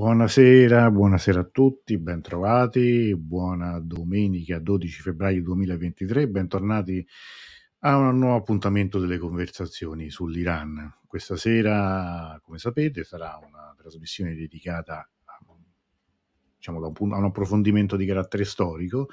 Buonasera, buonasera a tutti, bentrovati, buona domenica 12 febbraio 2023, bentornati a un nuovo appuntamento delle conversazioni sull'Iran. Questa sera, come sapete, sarà una trasmissione dedicata a, diciamo, a un approfondimento di carattere storico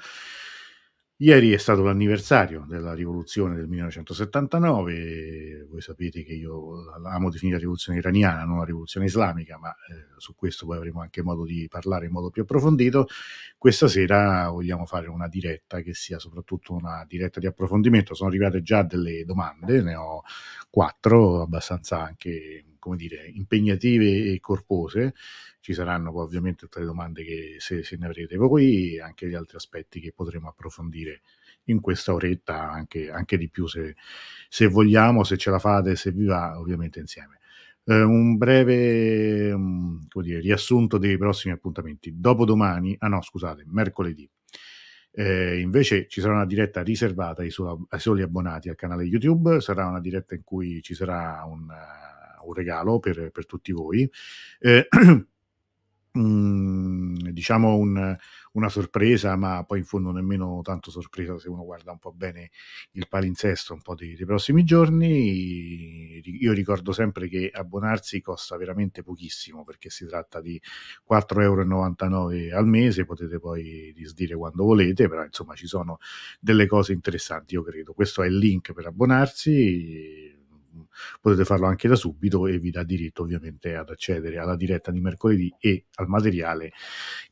Ieri è stato l'anniversario della rivoluzione del 1979, voi sapete che io amo definire rivoluzione iraniana, non la rivoluzione islamica, ma eh, su questo poi avremo anche modo di parlare in modo più approfondito. Questa sera vogliamo fare una diretta che sia soprattutto una diretta di approfondimento, sono arrivate già delle domande, ne ho quattro, abbastanza anche come dire, impegnative e corpose. Ci saranno poi ovviamente tutte le domande che se, se ne avrete voi e anche gli altri aspetti che potremo approfondire in questa oretta, anche, anche di più se, se, vogliamo, se ce la fate, se vi va, ovviamente insieme. Eh, un breve um, dire, riassunto dei prossimi appuntamenti. Dopodomani, ah no, scusate, mercoledì. Eh, invece ci sarà una diretta riservata ai, soli, abbonati al canale YouTube, sarà una diretta in cui ci sarà un un regalo per, per tutti voi. Eh, mm, diciamo un, una sorpresa, ma poi in fondo nemmeno tanto sorpresa se uno guarda un po' bene il palinsesto un po' dei, dei prossimi giorni. Io ricordo sempre che abbonarsi costa veramente pochissimo perché si tratta di 4,99 euro al mese, potete poi disdire quando volete, però insomma ci sono delle cose interessanti, io credo. Questo è il link per abbonarsi potete farlo anche da subito e vi dà diritto ovviamente ad accedere alla diretta di mercoledì e al materiale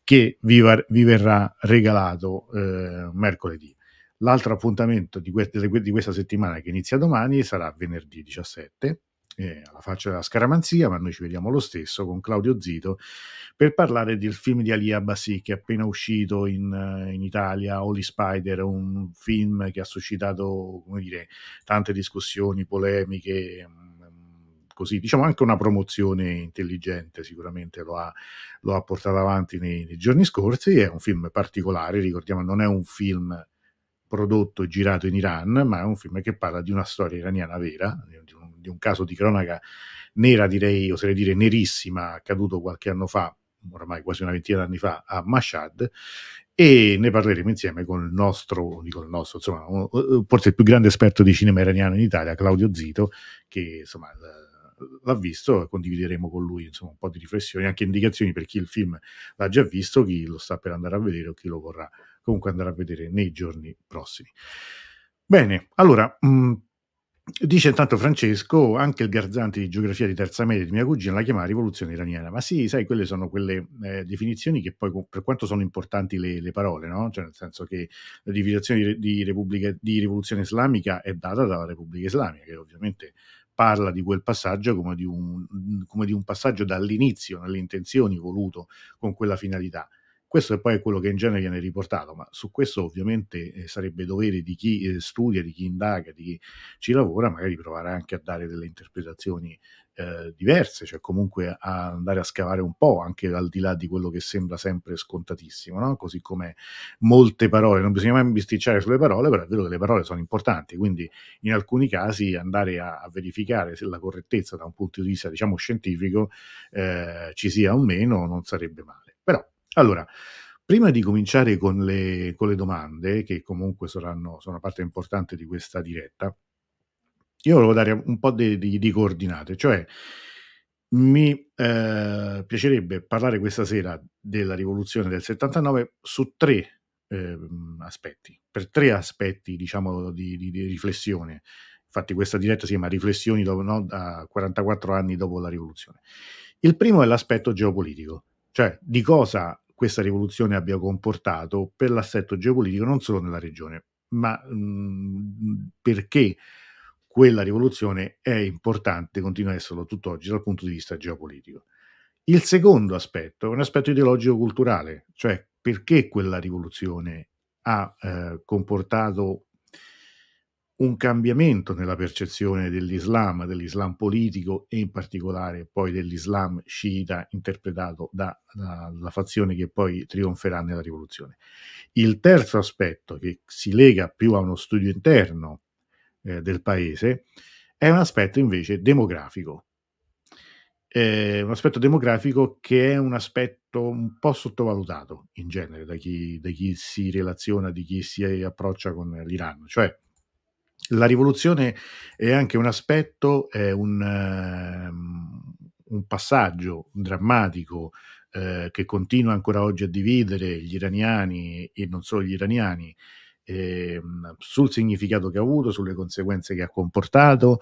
che vi, va, vi verrà regalato eh, mercoledì. L'altro appuntamento di, que- di, questa settimana che inizia domani sarà venerdì 17 eh, alla faccia della scaramanzia, ma noi ci vediamo lo stesso con Claudio Zito per parlare del film di Ali Abbasi che è appena uscito in, eh, in, Italia, Holy Spider, un film che ha suscitato dire, tante discussioni, polemiche, mm, così, diciamo anche una promozione intelligente sicuramente lo ha, lo ha portato avanti nei, nei, giorni scorsi, è un film particolare, ricordiamo non è un film prodotto e girato in Iran, ma è un film che parla di una storia iraniana vera, di un di un caso di cronaca nera, direi, oserei dire nerissima, accaduto qualche anno fa, oramai quasi una ventina d'anni fa, a Mashhad, e ne parleremo insieme con il nostro, dico il nostro, insomma, forse il più grande esperto di cinema iraniano in Italia, Claudio Zito, che insomma l'ha visto e condivideremo con lui insomma, un po' di riflessioni, anche indicazioni per chi il film l'ha già visto, chi lo sta per andare a vedere o chi lo vorrà comunque andare a vedere nei giorni prossimi. Bene, allora, mh, mm, Dice intanto Francesco, anche il Garzanti di geografia di terza media di mia cugina la chiama rivoluzione iraniana. Ma sì, sai, quelle sono quelle eh, definizioni che poi, per quanto sono importanti le, le parole, no? Cioè, nel senso che la definizione di, di, di, rivoluzione islamica è data dalla Repubblica Islamica, che ovviamente parla di quel passaggio come di un, come di un passaggio dall'inizio, nelle intenzioni voluto con quella finalità. Questo è poi quello che in genere viene riportato, ma su questo ovviamente eh, sarebbe dovere di chi eh, studia, di chi indaga, di chi ci lavora, magari provare anche a dare delle interpretazioni eh, diverse, cioè comunque a andare a scavare un po' anche al di là di quello che sembra sempre scontatissimo, no? così come molte parole, non bisogna mai bisticciare sulle parole, però è vero che le parole sono importanti, quindi in alcuni casi andare a, a verificare se la correttezza da un punto di vista diciamo scientifico eh, ci sia o meno non sarebbe male. Allora, prima di cominciare con le, con le domande, che comunque saranno, sono una parte importante di questa diretta, io volevo dare un po' di, di, di coordinate, cioè mi eh, piacerebbe parlare questa sera della rivoluzione del 79 su tre eh, aspetti, per tre aspetti diciamo di, di, riflessione. Infatti questa diretta si chiama Riflessioni dopo, no, a 44 anni dopo la rivoluzione. Il primo è l'aspetto geopolitico, cioè di cosa questa rivoluzione abbia comportato per l'assetto geopolitico non solo nella regione, ma mh, mhmm, perché quella rivoluzione è importante, continua a esserlo tutt'oggi dal punto di vista geopolitico. Il secondo aspetto è un aspetto ideologico-culturale, cioè perché quella rivoluzione ha eh, comportato un cambiamento nella percezione dell'Islam, dell'Islam politico e in particolare poi dell'Islam sciita interpretato da, dalla fazione che poi trionferà nella rivoluzione. Il terzo aspetto che si lega più a uno studio interno eh, del paese è un aspetto invece demografico. eh, un aspetto demografico che è un aspetto un po' sottovalutato in genere da chi, da chi si relaziona, di chi si approccia con l'Iran. Cioè, la rivoluzione è anche un aspetto, è un, um, un passaggio drammatico eh, che continua ancora oggi a dividere gli iraniani e non solo gli iraniani eh, sul significato che ha avuto, sulle conseguenze che ha comportato,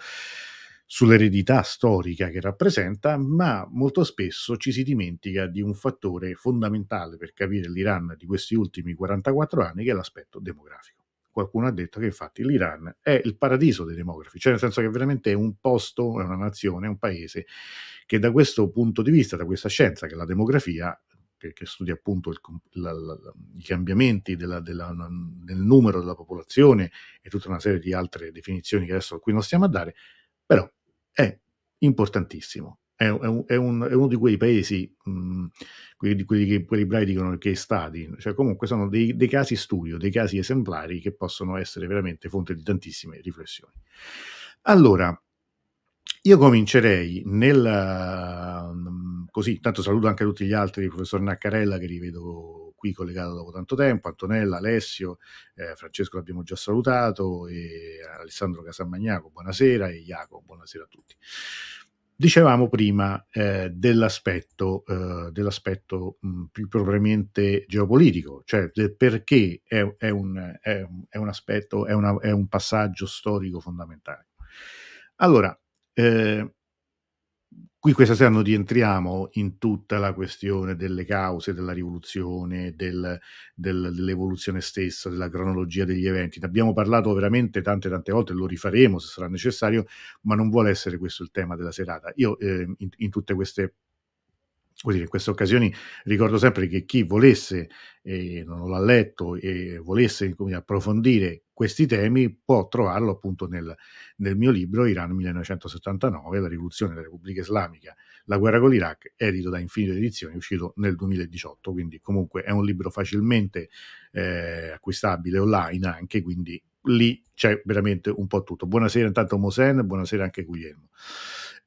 sull'eredità storica che rappresenta, ma molto spesso ci si dimentica di un fattore fondamentale per capire l'Iran di questi ultimi 44 anni, che è l'aspetto demografico. Qualcuno ha detto che infatti l'Iran è il paradiso dei demografi, cioè nel senso che veramente è un posto, è una nazione, è un paese che da questo punto di vista, da questa scienza che è la demografia, che, che studia appunto il, la, la, i cambiamenti della, della, del numero della popolazione e tutta una serie di altre definizioni che adesso qui non stiamo a dare, però è importantissimo. È, è, un, è, un, è uno di quei paesi, mh, quelli, quelli che quelli bravi dicono che stati, cioè comunque sono dei, dei casi studio, dei casi esemplari che possono essere veramente fonte di tantissime riflessioni. Allora, io comincerei nel... così, tanto saluto anche tutti gli altri, il professor Naccarella che rivedo qui collegato dopo tanto tempo, Antonella, Alessio, eh, Francesco l'abbiamo già salutato, Alessandro Casamagnaco, buonasera, e Jacopo, buonasera a tutti. Dicevamo prima eh, dell'aspetto, eh, dell'aspetto mh, più propriamente geopolitico, cioè del perché è, è, un, è, è un aspetto, è, una, è un passaggio storico fondamentale. Allora, eh, qui questa sera non rientriamo in tutta la questione delle cause della rivoluzione, del, del, dell'evoluzione stessa, della cronologia degli eventi. Ne abbiamo parlato veramente tante tante volte, lo rifaremo se sarà necessario, ma non vuole essere questo il tema della serata. Io eh, in, in tutte queste Così, queste occasioni ricordo sempre che chi volesse, eh, non l'ha letto, e volesse approfondire questi temi può trovarlo appunto nel, nel, mio libro Iran 1979, la rivoluzione della Repubblica Islamica, la guerra con l'Iraq, edito da Infinite Edizioni, uscito nel 2018, quindi comunque è un libro facilmente eh, acquistabile online anche, quindi lì c'è veramente un po' tutto. Buonasera intanto Mosen, buonasera anche Guglielmo.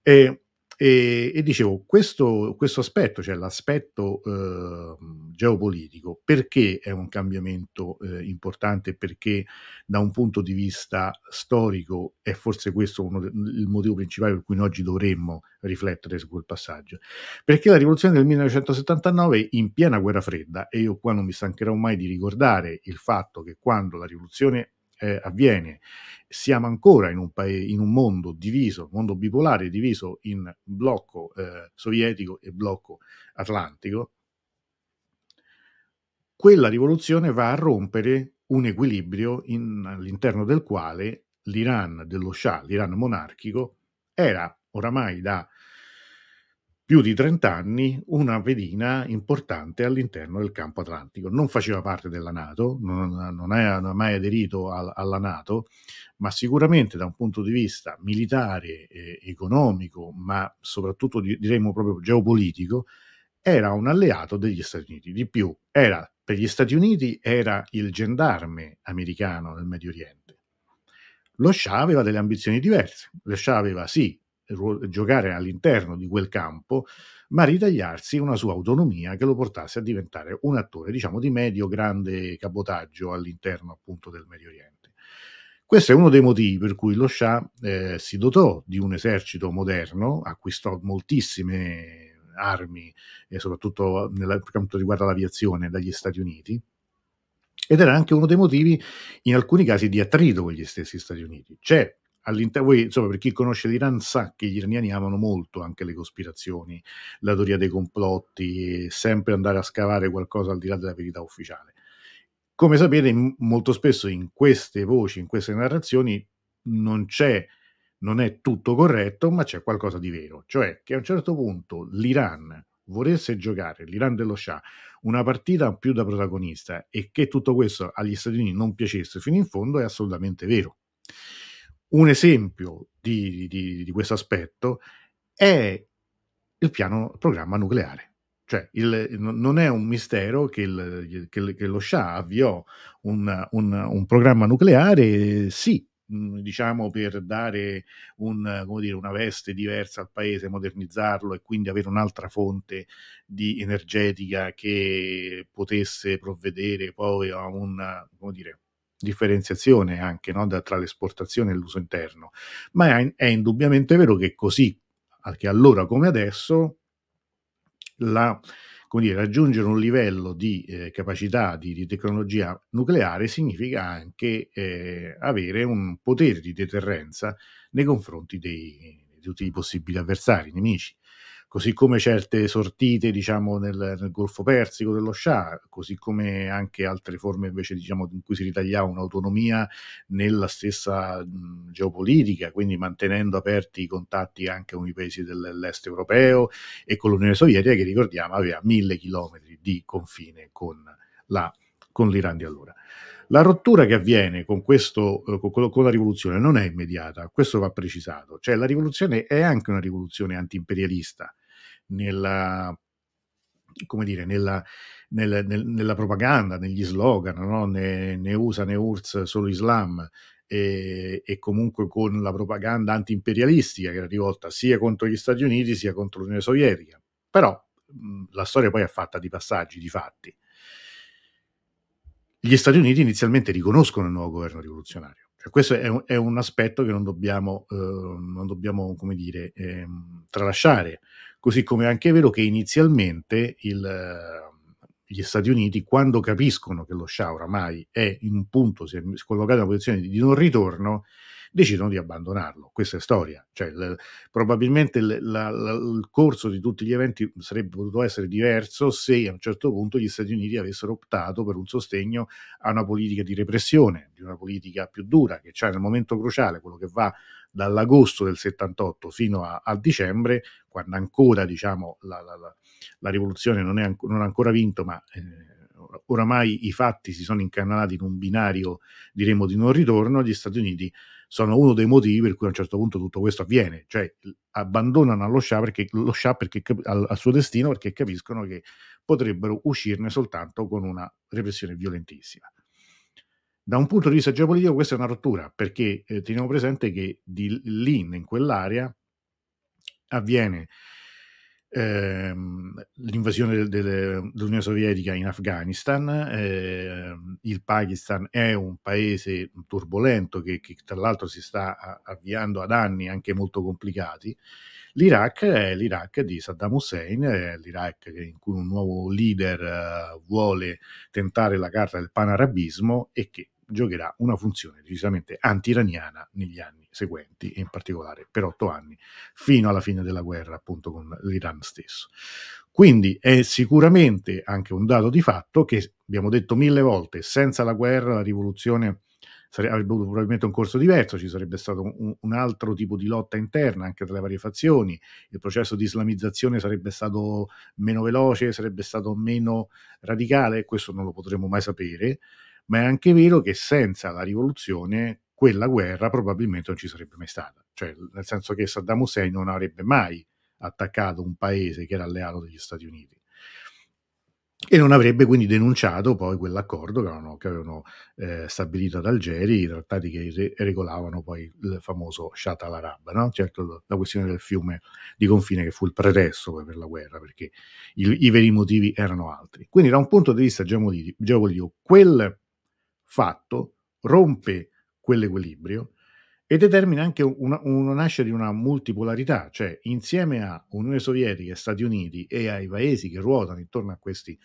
E, e, e dicevo, questo, questo, aspetto, cioè l'aspetto eh, geopolitico, perché è un cambiamento eh, importante? Perché da un punto di vista storico è forse questo uno il motivo principale per cui noi oggi dovremmo riflettere su quel passaggio. Perché la rivoluzione del 1979, in piena guerra fredda, e io qua non mi stancherò mai di ricordare il fatto che quando la rivoluzione eh, avviene. Siamo ancora in un, paese, in un mondo diviso, mondo bipolare diviso in blocco eh, sovietico e blocco atlantico. Quella rivoluzione va a rompere un equilibrio in, all'interno del quale l'Iran dello Shah, l'Iran monarchico, era oramai da più di 30 anni una pedina importante all'interno del campo atlantico. Non faceva parte della Nato, non, non, è, mai aderito al, alla Nato, ma sicuramente da un punto di vista militare, eh, economico, ma soprattutto diremmo proprio geopolitico, era un alleato degli Stati Uniti. Di più, era, per gli Stati Uniti era il gendarme americano nel Medio Oriente. Lo Shah aveva delle ambizioni diverse. Lo Shah aveva sì giocare all'interno di quel campo, ma ritagliarsi una sua autonomia che lo portasse a diventare un attore, diciamo, di medio-grande cabotaggio all'interno appunto del Medio Oriente. Questo è uno dei motivi per cui lo Shah eh, si dotò di un esercito moderno, acquistò moltissime armi, e soprattutto nel, per quanto riguarda l'aviazione, dagli Stati Uniti, ed era anche uno dei motivi, in alcuni casi, di attrito con gli stessi Stati Uniti. C'è all'interno, insomma, per chi conosce l'Iran sa che gli iraniani amano molto anche le cospirazioni, la teoria dei complotti, sempre andare a scavare qualcosa al di là della verità ufficiale. Come sapete, molto spesso in queste voci, in queste narrazioni, non c'è, non è tutto corretto, ma c'è qualcosa di vero. Cioè che a un certo punto l'Iran volesse giocare, l'Iran dello Shah, una partita più da protagonista e che tutto questo agli Stati Uniti non piacesse fino in fondo è assolutamente vero. Un esempio di, di, di questo aspetto è il piano programma nucleare. Cioè, il, non è un mistero che, il, che, che lo Shah avviò un, un, un, programma nucleare, sì, mh, diciamo per dare un, dire, una veste diversa al paese, modernizzarlo e quindi avere un'altra fonte energetica che potesse provvedere poi a una, come dire, differenziazione anche no, da, tra l'esportazione e l'uso interno. Ma è, è indubbiamente vero che così, che allora come adesso, la, come dire, raggiungere un livello di eh, capacità di, di, tecnologia nucleare significa anche eh, avere un potere di deterrenza nei confronti dei, di tutti i possibili avversari, nemici così come certe sortite diciamo nel, nel, Golfo Persico dello Shah, così come anche altre forme invece diciamo in cui si ritagliava un'autonomia nella stessa mh, geopolitica, quindi mantenendo aperti i contatti anche con i paesi dell'est europeo e con l'Unione Sovietica che ricordiamo aveva mille chilometri di confine con, la, con l'Iran di allora. La rottura che avviene con, questo, eh, con, la rivoluzione non è immediata, questo va precisato, cioè la rivoluzione è anche una rivoluzione antiimperialista nella, come dire, nella, nel, nel, nella propaganda, negli slogan, no? ne, ne, usa ne URSS solo Islam e, e, comunque con la propaganda anti-imperialistica che era rivolta sia contro gli Stati Uniti sia contro l'Unione Sovietica. Però mh, la storia poi è fatta di passaggi, di fatti gli Stati Uniti inizialmente riconoscono il nuovo governo rivoluzionario. Cioè, questo è un, è un, aspetto che non dobbiamo, eh, non dobbiamo come dire, eh, tralasciare. Così come è anche vero che inizialmente il, gli Stati Uniti, quando capiscono che lo Shah oramai è in un punto, si è collocato in una posizione di non ritorno, decidono di abbandonarlo. Questa è storia. Cioè, l- probabilmente l- la, la, il corso di tutti gli eventi sarebbe potuto essere diverso se a un certo punto gli Stati Uniti avessero optato per un sostegno a una politica di repressione, di una politica più dura, che c'è nel momento cruciale, quello che va dall'agosto del 78 fino a, a dicembre, quando ancora diciamo, la, la, rivoluzione non, è, non ha ancora vinto, ma... Eh, oramai i fatti si sono incanalati in un binario, diremo, di non ritorno, gli Stati Uniti sono uno dei motivi per cui a un certo punto tutto questo avviene, cioè abbandonano lo perché, al, al, suo destino perché capiscono che potrebbero uscirne soltanto con una repressione violentissima. Da un punto di vista geopolitico questa è una rottura, perché eh, teniamo presente che di lì, in quell'area, avviene ehm, l'invasione del, del, dell'Unione Sovietica in Afghanistan, eh, il Pakistan è un paese turbolento che, che, tra l'altro si sta avviando ad anni anche molto complicati. L'Iraq è l'Iraq di Saddam Hussein, è l'Iraq in cui un nuovo leader uh, vuole tentare la carta del panarabismo e che giocherà una funzione decisamente anti-iraniana negli anni seguenti, in particolare per otto anni, fino alla fine della guerra appunto con l'Iran stesso. Quindi è sicuramente anche un dato di fatto che, abbiamo detto mille volte, senza la guerra la rivoluzione sarebbe, avrebbe avuto probabilmente un corso diverso, ci sarebbe stato un, un, altro tipo di lotta interna anche tra le varie fazioni, il processo di islamizzazione sarebbe stato meno veloce, sarebbe stato meno radicale, questo non lo potremo mai sapere, ma è anche vero che senza la rivoluzione quella guerra probabilmente non ci sarebbe mai stata, cioè nel senso che Saddam Hussein non avrebbe mai attaccato un paese che era alleato degli Stati Uniti e non avrebbe quindi denunciato poi quell'accordo che avevano, che avevano eh, stabilito ad Algeri, i trattati che re- regolavano poi il famoso Shat al-Arab, no? certo la questione del fiume di confine che fu il pretesto poi per la guerra, perché il, i veri motivi erano altri. Quindi da un punto di vista geopolitico, quel fatto rompe quell'equilibrio e determina anche una, una nascita di una multipolarità, cioè insieme a Unione Sovietica, Stati Uniti e ai paesi che ruotano intorno a questi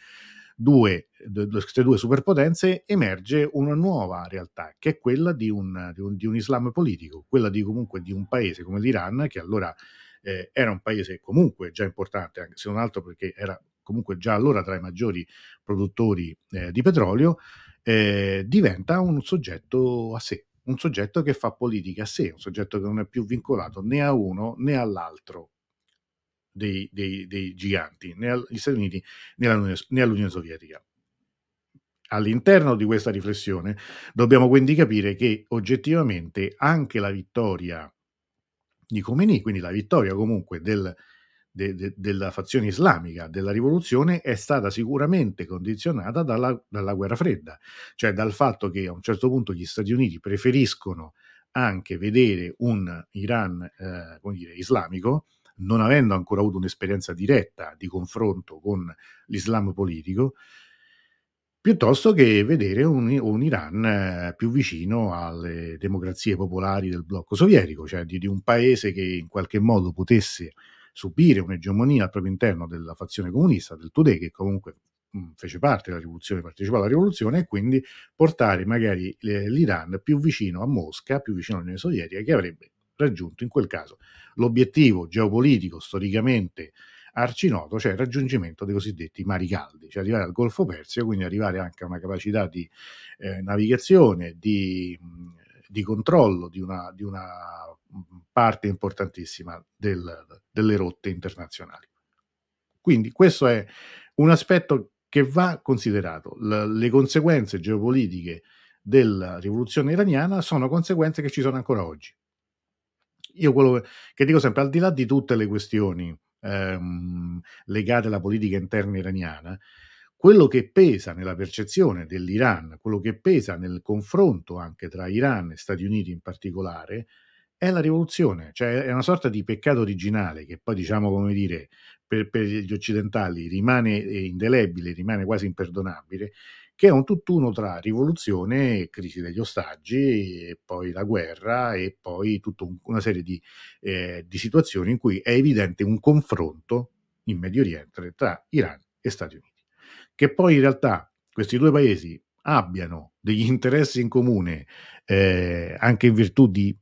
due, queste due superpotenze emerge una nuova realtà che è quella di un, di un, di un Islam politico, quella di comunque di un paese come l'Iran che allora eh, era un paese comunque già importante, anche se non altro perché era comunque già allora tra i maggiori produttori eh, di petrolio, eh, diventa un soggetto a sé, un soggetto che fa politica a sé, un soggetto che non è più vincolato né a uno né all'altro dei, dei, dei giganti, né agli Stati Uniti né all'Unione, né all'Unione Sovietica. All'interno di questa riflessione dobbiamo quindi capire che oggettivamente anche la vittoria di Khomeini, quindi la vittoria comunque del, de, de, della fazione islamica della rivoluzione è stata sicuramente condizionata dalla, dalla, guerra fredda, cioè dal fatto che a un certo punto gli Stati Uniti preferiscono anche vedere un Iran eh, dire, islamico, non avendo ancora avuto un'esperienza diretta di confronto con l'Islam politico, piuttosto che vedere un, un Iran eh, più vicino alle democrazie popolari del blocco sovietico, cioè di, di, un paese che in qualche modo potesse subire un'egemonia al proprio interno della fazione comunista, del Tudeh, che comunque fece parte della rivoluzione, partecipò alla rivoluzione, e quindi portare magari l'Iran più vicino a Mosca, più vicino all'Unione Sovietica, che avrebbe raggiunto in quel caso l'obiettivo geopolitico storicamente arcinoto, cioè il raggiungimento dei cosiddetti mari caldi, cioè arrivare al Golfo Persio, quindi arrivare anche a una capacità di eh, navigazione, di, di, controllo di una, di una, parte importantissima del, delle rotte internazionali. Quindi questo è un aspetto che va considerato. L- le conseguenze geopolitiche della rivoluzione iraniana sono conseguenze che ci sono ancora oggi. Io quello che dico sempre, al di là di tutte le questioni ehm, legate alla politica interna iraniana, quello che pesa nella percezione dell'Iran, quello che pesa nel confronto anche tra Iran e Stati Uniti in particolare, è la rivoluzione, cioè è una sorta di peccato originale che poi diciamo come dire per, per gli occidentali rimane indelebile, rimane quasi imperdonabile, che è un tutt'uno tra rivoluzione, crisi degli ostaggi, e poi la guerra e poi tutta un, una serie di, eh, di situazioni in cui è evidente un confronto in Medio Oriente tra Iran e Stati Uniti. Che poi in realtà questi due paesi abbiano degli interessi in comune eh, anche in virtù di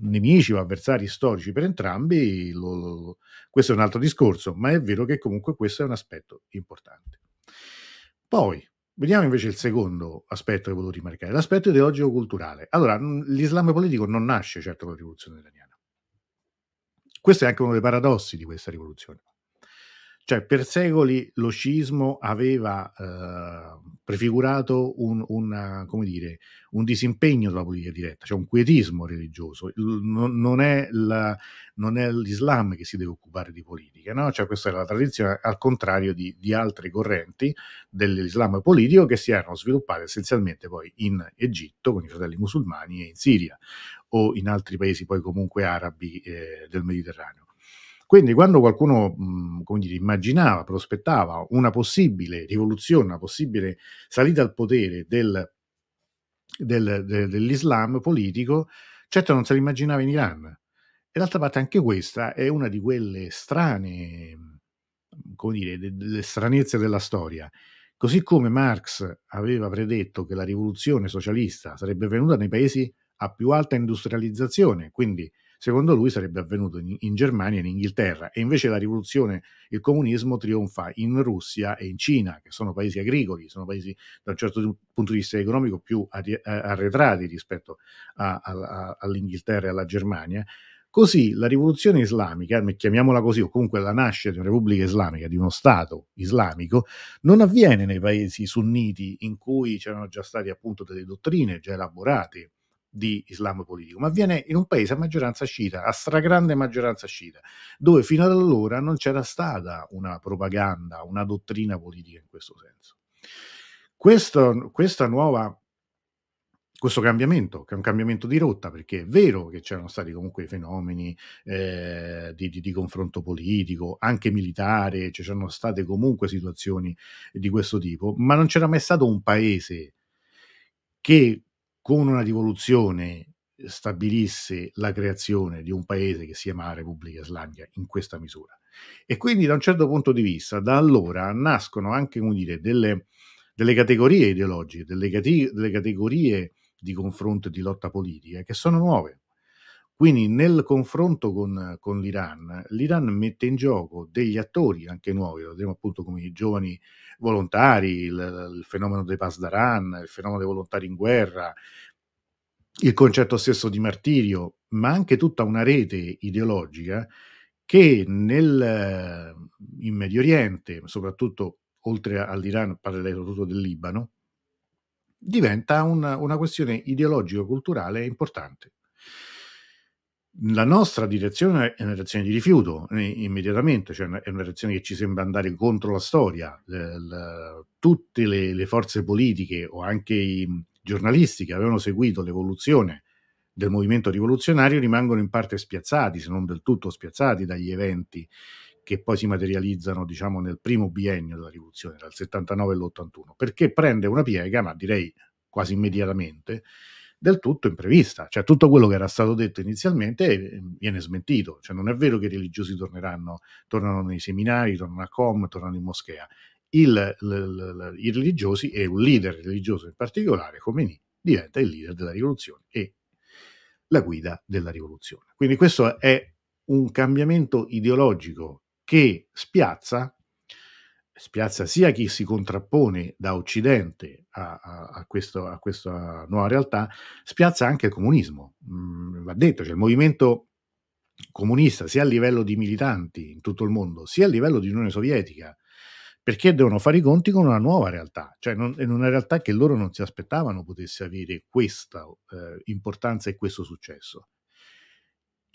nemici o avversari storici per entrambi, lo, lo, questo è un altro discorso, ma è vero che comunque questo è un aspetto importante. Poi, Vediamo invece il secondo aspetto che volevo rimarcare, l'aspetto ideologico-culturale. Allora, l'Islam politico non nasce certo con la rivoluzione iraniana. Questo è anche uno dei paradossi di questa rivoluzione. Cioè, per secoli lo sciismo aveva eh, prefigurato un, una, dire, un, disimpegno dalla politica diretta, cioè un quietismo religioso. Non, non, è la, non, è l'Islam che si deve occupare di politica, no? cioè, questa è la tradizione, al contrario di, di altre correnti dell'Islam politico che si erano sviluppate essenzialmente poi in Egitto con i fratelli musulmani e in Siria o in altri paesi poi comunque arabi eh, del Mediterraneo. Quindi quando qualcuno mh, come dire, immaginava, prospettava una possibile rivoluzione, una possibile salita al potere del, del, de, dell'Islam politico, certo non se l'immaginava in Iran. E d'altra parte anche questa è una di quelle strane, come dire, delle stranezze della storia. Così come Marx aveva predetto che la rivoluzione socialista sarebbe venuta nei paesi a più alta industrializzazione, quindi secondo lui sarebbe avvenuto in, in, Germania e in Inghilterra e invece la rivoluzione, il comunismo trionfa in Russia e in Cina, che sono paesi agricoli, sono paesi da un certo punto di vista economico più arretrati rispetto a, a, all'Inghilterra e alla Germania. Così la rivoluzione islamica, chiamiamola così, o comunque la nascita di una repubblica islamica, di uno Stato islamico, non avviene nei paesi sunniti in cui c'erano già state appunto delle dottrine già elaborate di Islam politico, ma avviene in un paese a maggioranza sciita, a stragrande maggioranza sciita, dove fino ad allora non c'era stata una propaganda, una dottrina politica in questo senso. Questo, questa nuova questo cambiamento, che è un cambiamento di rotta, perché è vero che c'erano stati comunque fenomeni eh, di, di, di, confronto politico, anche militare, ci sono state comunque situazioni di questo tipo, ma non c'era mai stato un paese che con una rivoluzione stabilisse la creazione di un paese che si chiama Repubblica Islamica in questa misura. E quindi da un certo punto di vista, da allora nascono anche dire, delle, delle categorie ideologiche, delle, delle categorie di confronto e di lotta politica che sono nuove. Quindi nel confronto con, con, l'Iran, l'Iran mette in gioco degli attori anche nuovi, lo vedremo appunto come i giovani volontari, il, il fenomeno dei Pasdaran, il fenomeno dei volontari in guerra, il concetto stesso di martirio, ma anche tutta una rete ideologica che nel, in Medio Oriente, soprattutto oltre all'Iran, parlerei soprattutto del Libano, diventa una, una questione ideologico-culturale importante. La nostra direzione è una direzione di rifiuto eh, immediatamente, cioè è una direzione che ci sembra andare contro la storia. Tutte le, le, forze politiche o anche i giornalisti che avevano seguito l'evoluzione del movimento rivoluzionario rimangono in parte spiazzati, se non del tutto spiazzati dagli eventi che poi si materializzano diciamo nel primo biennio della rivoluzione, dal 79 all'81, perché prende una piega, ma direi quasi immediatamente, del tutto imprevista, cioè tutto quello che era stato detto inizialmente eh, viene smentito, cioè non è vero che i religiosi torneranno, tornano nei seminari, tornano a Com, tornano in moschea, il, l, l, i religiosi e un leader religioso in particolare, Khomeini, diventa il leader della rivoluzione e la guida della rivoluzione. Quindi questo è un cambiamento ideologico che spiazza, spiazza sia chi si contrappone da Occidente a, a, a, questo, a questa nuova realtà, spiazza anche il comunismo. Mm, va detto, cioè il movimento comunista sia a livello di militanti in tutto il mondo, sia a livello di Unione Sovietica, perché devono fare i conti con una nuova realtà, cioè non, in una realtà che loro non si aspettavano potesse avere questa eh, importanza e questo successo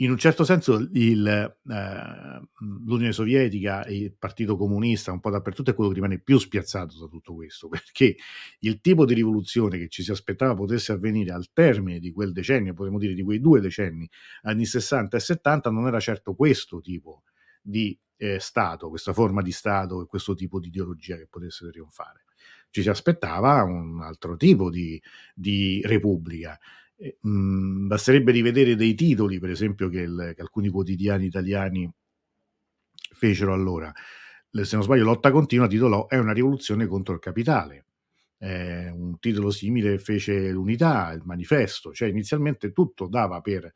in un certo senso il, eh, l'Unione Sovietica e il Partito Comunista un po' dappertutto è quello che rimane più spiazzato da tutto questo, perché il tipo di rivoluzione che ci si aspettava potesse avvenire al termine di quel decennio, potremmo dire di quei due decenni, anni 60 e 70, non era certo questo tipo di eh, Stato, questa forma di Stato e questo tipo di ideologia che potesse trionfare. Ci si aspettava un altro tipo di, di repubblica eh, mh, basterebbe rivedere dei titoli, per esempio, che, il, che, alcuni quotidiani italiani fecero allora. Se non sbaglio, Lotta Continua titolò È una rivoluzione contro il capitale. Eh, un titolo simile fece l'Unità, il manifesto, cioè inizialmente tutto dava per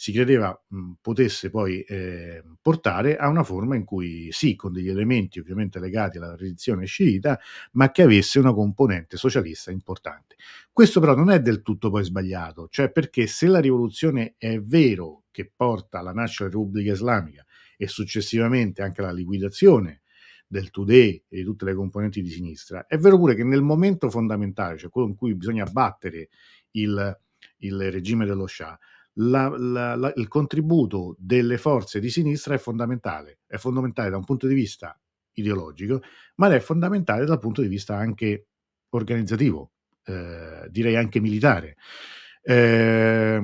si credeva mh, potesse poi eh, portare a una forma in cui sì, con degli elementi ovviamente legati alla tradizione sciita, ma che avesse una componente socialista importante. Questo però non è del tutto poi sbagliato, cioè perché se la rivoluzione è vero che porta alla nascita della Repubblica Islamica e successivamente anche alla liquidazione del Today e di tutte le componenti di sinistra, è vero pure che nel momento fondamentale, cioè quello in cui bisogna abbattere il, il regime dello Shah, la, la, la, il contributo delle forze di sinistra è fondamentale, è fondamentale da un punto di vista ideologico, ma è fondamentale dal punto di vista anche organizzativo, eh, direi anche militare. Eh,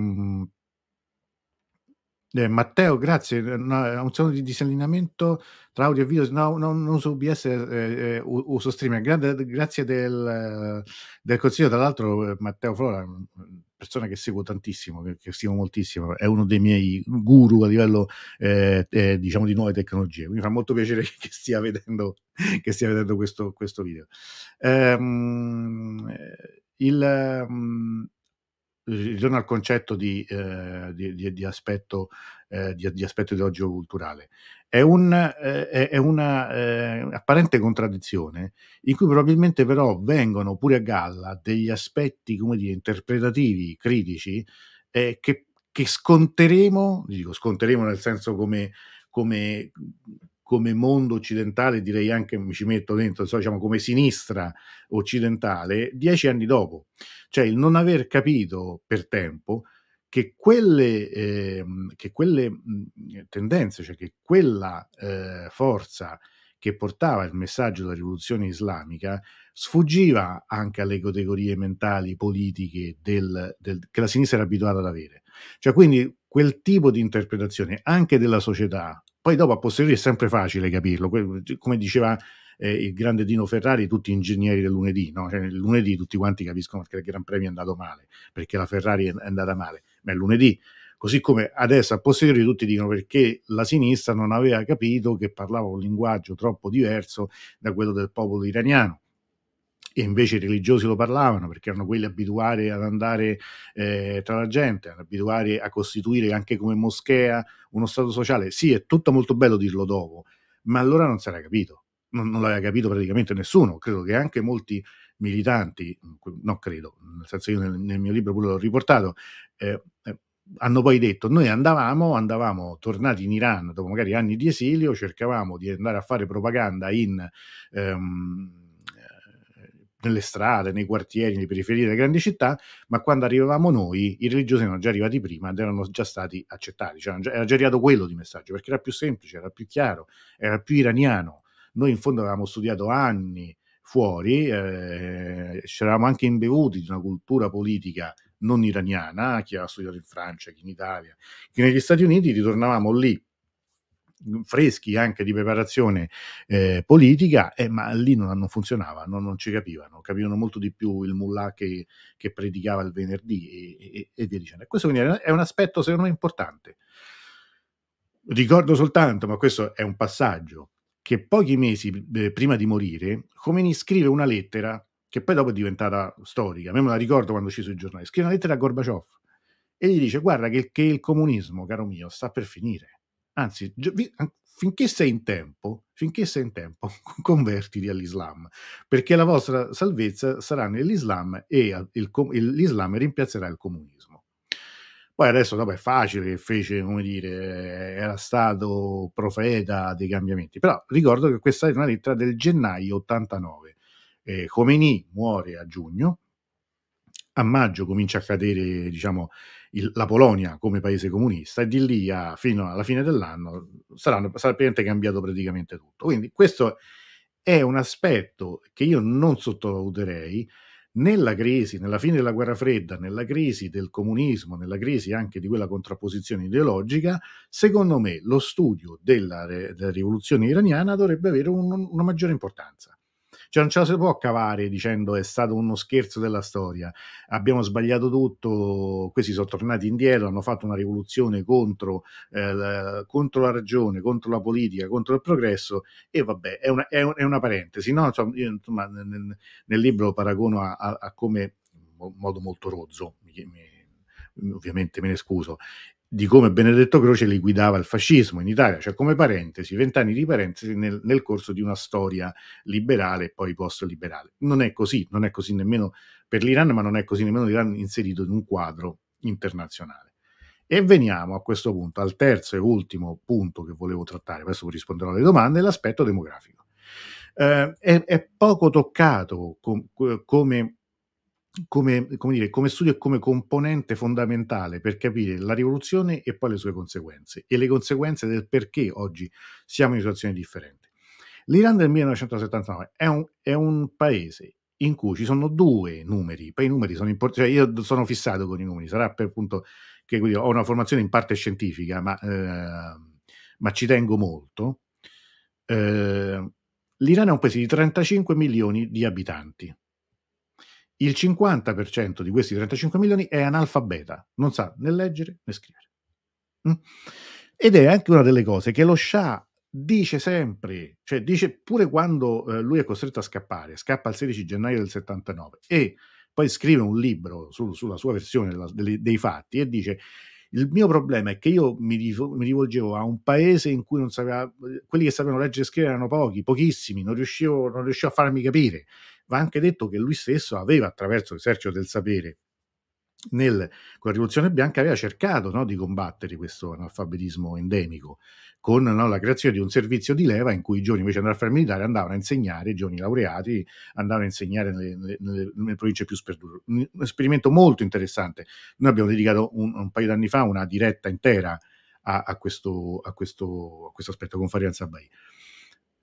eh, Matteo, grazie. No, un secondo di disallineamento tra audio e video. No, no non uso OBS, eh, eh uso streaming. Grazie del, del, consiglio. Tra l'altro, eh, Matteo Flora, persona che seguo tantissimo, che, che stimo moltissimo, è uno dei miei guru a livello eh, eh, diciamo di nuove tecnologie. Mi fa molto piacere che stia vedendo, che stia vedendo questo, questo video. Ehm, il, um, ritorno al concetto di, eh, di, di, di aspetto, eh, di, aspetto ideologico culturale. È, un, eh, è una eh, apparente contraddizione in cui probabilmente però vengono pure a galla degli aspetti, come dire, interpretativi, critici, eh, che, che sconteremo, dico sconteremo nel senso come, come come mondo occidentale, direi anche, mi ci metto dentro, so, diciamo, come sinistra occidentale, dieci anni dopo. Cioè il non aver capito per tempo che quelle, eh, che quelle tendenze, cioè che quella eh, forza che portava il messaggio della rivoluzione islamica sfuggiva anche alle categorie mentali, politiche del, del, che la sinistra era abituata ad avere. Cioè quindi quel tipo di interpretazione anche della società poi dopo a posteriori è sempre facile capirlo, come diceva eh, il grande Dino Ferrari, tutti ingegneri del lunedì, no? cioè, il lunedì tutti quanti capiscono che il Gran Premio è andato male, perché la Ferrari è andata male, ma è lunedì. Così come adesso a posteriori tutti dicono perché la sinistra non aveva capito che parlava un linguaggio troppo diverso da quello del popolo iraniano e invece i religiosi lo parlavano perché erano quelli abituati ad andare eh, tra la gente, abituati a costituire anche come moschea uno stato sociale. Sì, è tutto molto bello dirlo dopo, ma allora non si era capito, non, non l'aveva capito praticamente nessuno. Credo che anche molti militanti, no credo, nel senso io nel, nel mio libro pure l'ho riportato, eh, eh, hanno poi detto noi andavamo, andavamo tornati in Iran dopo magari anni di esilio, cercavamo di andare a fare propaganda in... Ehm, nelle strade, nei quartieri, nei periferie delle grandi città, ma quando arrivavamo noi i religiosi erano già arrivati prima ed erano già stati accettati, cioè era già arrivato quello di messaggio, perché era più semplice, era più chiaro, era più iraniano. Noi in fondo avevamo studiato anni fuori, eh, ci eravamo anche imbevuti di una cultura politica non iraniana, chi ha studiato in Francia, chi in Italia, chi negli Stati Uniti, ritornavamo lì freschi anche di preparazione eh, politica, eh, ma lì non, non funzionava, non, non, ci capivano, capivano molto di più il mullah che, che predicava il venerdì e, e, e via dicendo. Questo quindi è un aspetto secondo me importante. Ricordo soltanto, ma questo è un passaggio, che pochi mesi eh, prima di morire, Khomeini scrive una lettera che poi dopo è diventata storica, me la ricordo quando uscì sui giornali, scrive una lettera a Gorbaciov e gli dice guarda che, che il comunismo, caro mio, sta per finire Anzi, finché sei in tempo, finché sei in tempo, convertiti all'Islam, perché la vostra salvezza sarà nell'Islam e il, il, l'Islam rimpiazzerà il comunismo. Poi adesso dopo è facile che fece, come dire, era stato profeta dei cambiamenti, però ricordo che questa è una lettera del gennaio 89. Eh, Khomeini muore a giugno, a maggio comincia a cadere, diciamo, il, la Polonia come paese comunista e di lì a, fino alla fine dell'anno saranno, sarà cambiato praticamente tutto. Quindi questo è un aspetto che io non sottovaluterei nella crisi, nella fine della guerra fredda, nella crisi del comunismo, nella crisi anche di quella contrapposizione ideologica, secondo me lo studio della, della rivoluzione iraniana dovrebbe avere un, una maggiore importanza. Cioè non ce la si può cavare dicendo è stato uno scherzo della storia, abbiamo sbagliato tutto, questi sono tornati indietro, hanno fatto una rivoluzione contro, eh, contro la ragione, contro la politica, contro il progresso e vabbè, è una, è è una parentesi. No? Cioè, io, insomma, nel, nel, libro lo paragono a, a, a come, in modo molto rozzo, mi, mi, ovviamente me ne scuso, di come Benedetto Croce liquidava il fascismo in Italia, cioè come parentesi, vent'anni di parentesi nel, nel, corso di una storia liberale e poi post-liberale. Non è così, non è così nemmeno per l'Iran, ma non è così nemmeno l'Iran inserito in un quadro internazionale. E veniamo a questo punto al terzo e ultimo punto che volevo trattare, adesso risponderò alle domande, l'aspetto demografico. Eh, è, è, poco toccato com, come come, come, dire, come studio e come componente fondamentale per capire la rivoluzione e poi le sue conseguenze e le conseguenze del perché oggi siamo in situazioni differenti. L'Iran del 1979 è un, è un paese in cui ci sono due numeri, poi i numeri sono importanti, cioè io sono fissato con i numeri, sarà per appunto che quindi, ho una formazione in parte scientifica, ma, eh, ma ci tengo molto. Eh, L'Iran è un paese di 35 milioni di abitanti il 50% di questi 35 milioni è analfabeta, non sa né leggere né scrivere. Mm? Ed è anche una delle cose che lo Shah dice sempre, cioè dice pure quando eh, lui è costretto a scappare, scappa il 16 gennaio del 79 e poi scrive un libro su, sulla sua versione della, dei, dei fatti e dice il mio problema è che io mi, rivolgevo a un paese in cui non sapeva, quelli che sapevano leggere e scrivere erano pochi, pochissimi, non riuscivo, non riuscivo a farmi capire va anche detto che lui stesso aveva attraverso l'esercito del sapere nel, con la rivoluzione bianca aveva cercato no, di combattere questo analfabetismo endemico con no, la creazione di un servizio di leva in cui i giovani invece andare a fare militare andavano a insegnare, i giovani laureati andavano a insegnare nelle, nelle, nelle province più sperdute. Un, esperimento molto interessante. Noi abbiamo dedicato un, un paio d'anni fa una diretta intera a, a, questo, a, questo, a questo, aspetto con Farian Sabai.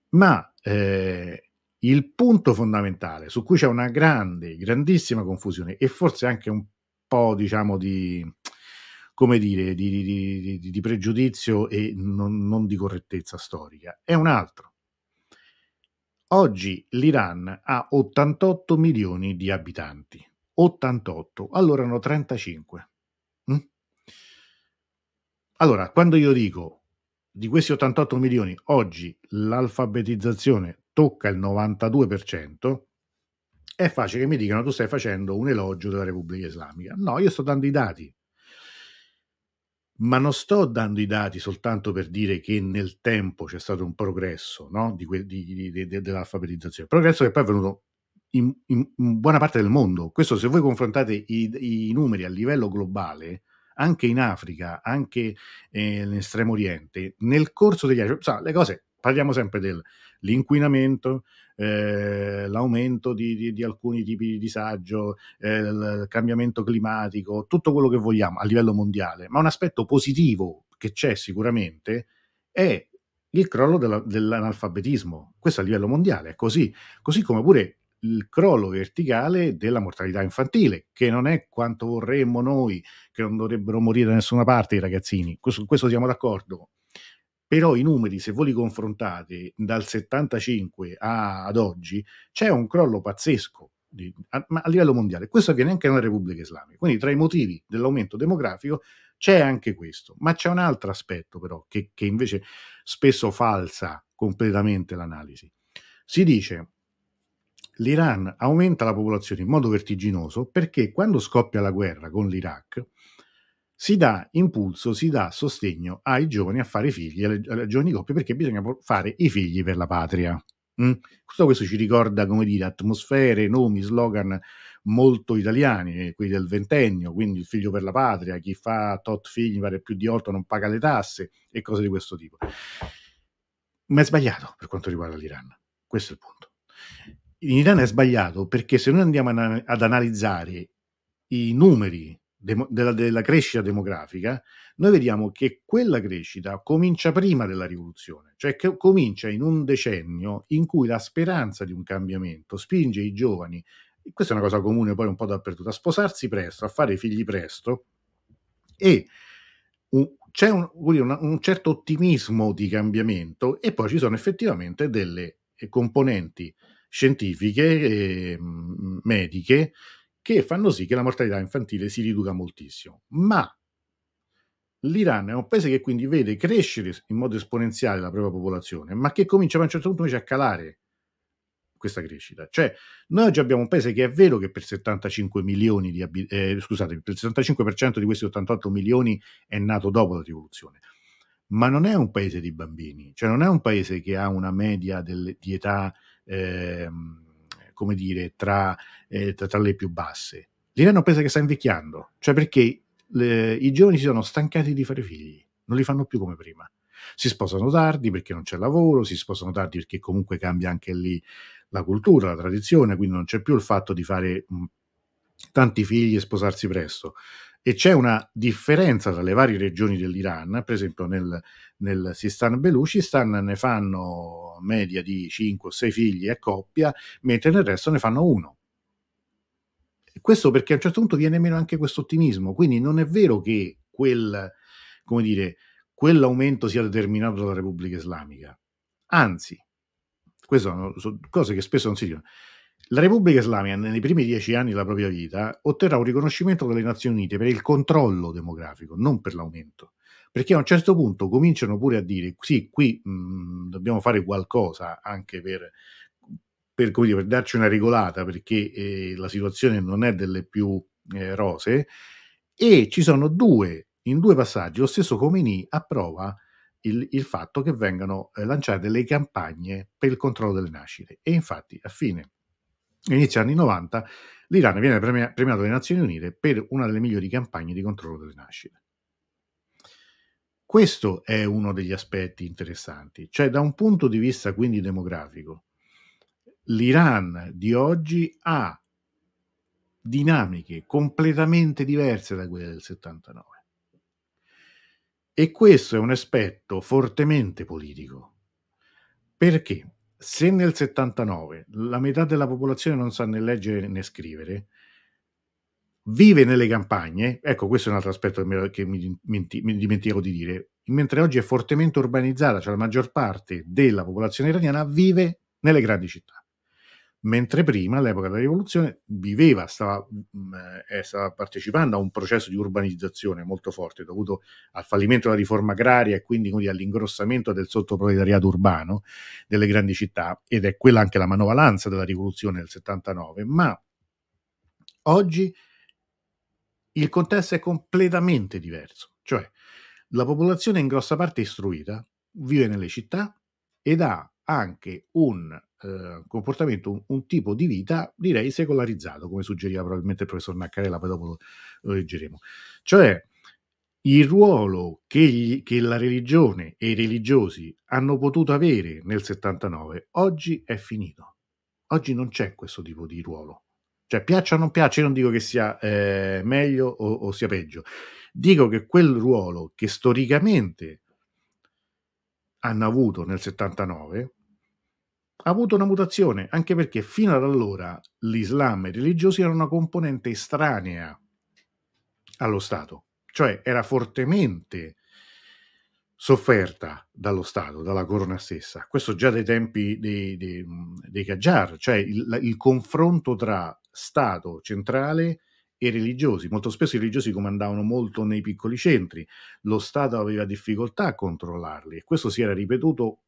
Ma eh, il punto fondamentale su cui c'è una grande, grandissima confusione e forse anche un po', diciamo, di, come dire, di, di, di, di pregiudizio e non, non di correttezza storica, è un altro. Oggi l'Iran ha 88 milioni di abitanti. 88, allora erano 35. Mm? Allora, quando io dico di questi 88 milioni, oggi l'alfabetizzazione tocca il 92%, è facile che mi dicano tu stai facendo un elogio della Repubblica Islamica. No, io sto dando i dati. Ma non sto dando i dati soltanto per dire che nel tempo c'è stato un progresso no? di que- di, di, dell'alfabetizzazione, progresso che poi è avvenuto in, in, buona parte del mondo. Questo se voi confrontate i, i numeri a livello globale, anche in Africa, anche eh, nell'estremo oriente, nel corso degli anni, le cose, parliamo sempre del l'inquinamento, eh, l'aumento di, di, di, alcuni tipi di disagio, eh, il cambiamento climatico, tutto quello che vogliamo a livello mondiale, ma un aspetto positivo che c'è sicuramente è il crollo della, dell'analfabetismo. Questo a livello mondiale è così, così come pure il crollo verticale della mortalità infantile, che non è quanto vorremmo noi, che non dovrebbero morire da nessuna parte i ragazzini, questo, questo siamo d'accordo. Però i numeri, se voi li confrontate dal 75 a, ad oggi, c'è un crollo pazzesco di, a, a, livello mondiale. Questo avviene anche nella Repubblica Islamica. Quindi tra i motivi dell'aumento demografico c'è anche questo. Ma c'è un altro aspetto però che, che invece spesso falsa completamente l'analisi. Si dice l'Iran aumenta la popolazione in modo vertiginoso perché quando scoppia la guerra con l'Iraq si dà impulso, si dà sostegno ai giovani a fare figli, alle, alle giovani coppie, perché bisogna fare i figli per la patria. Mm? Tutto questo ci ricorda, come dire, atmosfere, nomi, slogan molto italiani, quelli del ventennio, quindi il figlio per la patria, chi fa tot figli, pare più di otto, non paga le tasse e cose di questo tipo. Ma è sbagliato per quanto riguarda l'Iran. Questo è il punto. In Iran è sbagliato perché se noi andiamo ad analizzare i numeri de- della, della, crescita demografica, noi vediamo che quella crescita comincia prima della rivoluzione, cioè che comincia in un decennio in cui la speranza di un cambiamento spinge i giovani, questa è una cosa comune poi un po' dappertutto, a sposarsi presto, a fare figli presto e un, c'è un, un, un, certo ottimismo di cambiamento e poi ci sono effettivamente delle componenti scientifiche e mediche che fanno sì che la mortalità infantile si riduca moltissimo. Ma l'Iran è un paese che quindi vede crescere in modo esponenziale la propria popolazione, ma che comincia a un certo punto invece a calare questa crescita. Cioè, noi oggi abbiamo un paese che è vero che per 75 milioni di abitanti, eh, scusate, per il 75% di questi 88 milioni è nato dopo la rivoluzione, ma non è un paese di bambini, cioè non è un paese che ha una media del, di età, eh, come dire, tra, eh, tra, tra, le più basse. L'Iran paese che sta invecchiando, cioè perché le, i giovani si sono stancati di fare figli, non li fanno più come prima. Si sposano tardi perché non c'è lavoro, si sposano tardi perché comunque cambia anche lì la cultura, la tradizione, quindi non c'è più il fatto di fare mh, tanti figli e sposarsi presto. E c'è una differenza tra le varie regioni dell'Iran, per esempio nel, nel Sistan Belucistan ne fanno media di 5 o 6 figli a coppia, mentre nel resto ne fanno uno. Questo perché a un certo punto viene meno anche questo ottimismo, quindi non è vero che quel, come dire, quell'aumento sia determinato dalla Repubblica Islamica. Anzi, queste sono, sono cose che spesso non si dicono. La Repubblica Islamica nei primi dieci anni della propria vita otterrà un riconoscimento dalle Nazioni Unite per il controllo demografico, non per l'aumento. Perché a un certo punto cominciano pure a dire sì, qui mh, mm, dobbiamo fare qualcosa anche per, per, dire, per darci una regolata, perché eh, la situazione non è delle più eh, rose, e ci sono due, in due passaggi, lo stesso Khomeini approva il, il fatto che vengano eh, lanciate delle campagne per il controllo delle nascite. E infatti a fine inizio anni 90 l'Iran viene premiato dalle Nazioni Unite per una delle migliori campagne di controllo delle nascite. Questo è uno degli aspetti interessanti, cioè da un punto di vista quindi demografico, l'Iran di oggi ha dinamiche completamente diverse da quelle del 79. E questo è un aspetto fortemente politico. Perché? Se nel 79 la metà della popolazione non sa né leggere né scrivere, vive nelle campagne, ecco questo è un altro aspetto che mi, mi, mi dimentico di dire, mentre oggi è fortemente urbanizzata, cioè la maggior parte della popolazione iraniana vive nelle grandi città mentre prima, all'epoca della rivoluzione, viveva, stava, mm, eh, stava, partecipando a un processo di urbanizzazione molto forte dovuto al fallimento della riforma agraria e quindi, quindi all'ingrossamento del sottoproletariato urbano delle grandi città. Ed è quella anche la manovalanza della rivoluzione del 79, ma oggi il contesto è completamente diverso, cioè la popolazione in grossa parte istruita, vive nelle città ed ha anche un eh, comportamento, un, un, tipo di vita, direi secolarizzato, come suggeriva probabilmente il professor Naccarella, poi dopo lo, lo leggeremo. Cioè, il ruolo che, gli, che, la religione e i religiosi hanno potuto avere nel 79 oggi è finito. Oggi non c'è questo tipo di ruolo. Cioè, piaccia o non piaccia, io non dico che sia eh, meglio o, o sia peggio. Dico che quel ruolo che storicamente hanno avuto nel 79 ha avuto una mutazione, anche perché fino ad allora l'Islam e i religiosi erano una componente estranea allo Stato, cioè era fortemente sofferta dallo Stato, dalla corona stessa. Questo già dai tempi dei, dei, dei Qajar, cioè il, il confronto tra Stato centrale e religiosi. Molto spesso i religiosi comandavano molto nei piccoli centri, lo Stato aveva difficoltà a controllarli e questo si era ripetuto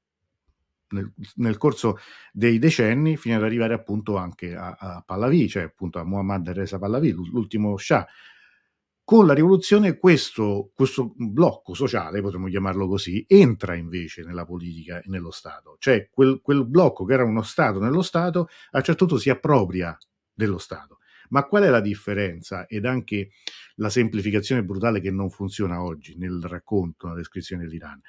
nel, nel corso dei decenni fino ad arrivare appunto anche a, a Pahlavi, cioè appunto a Muhammad Reza Pahlavi, l'ultimo Shah. Con la rivoluzione questo, questo blocco sociale, potremmo chiamarlo così, entra invece nella politica e nello Stato. Cioè quel, quel blocco che era uno Stato nello Stato, a un certo punto si appropria dello Stato. Ma qual è la differenza ed anche la semplificazione brutale che non funziona oggi nel racconto, nella descrizione dell'Iran?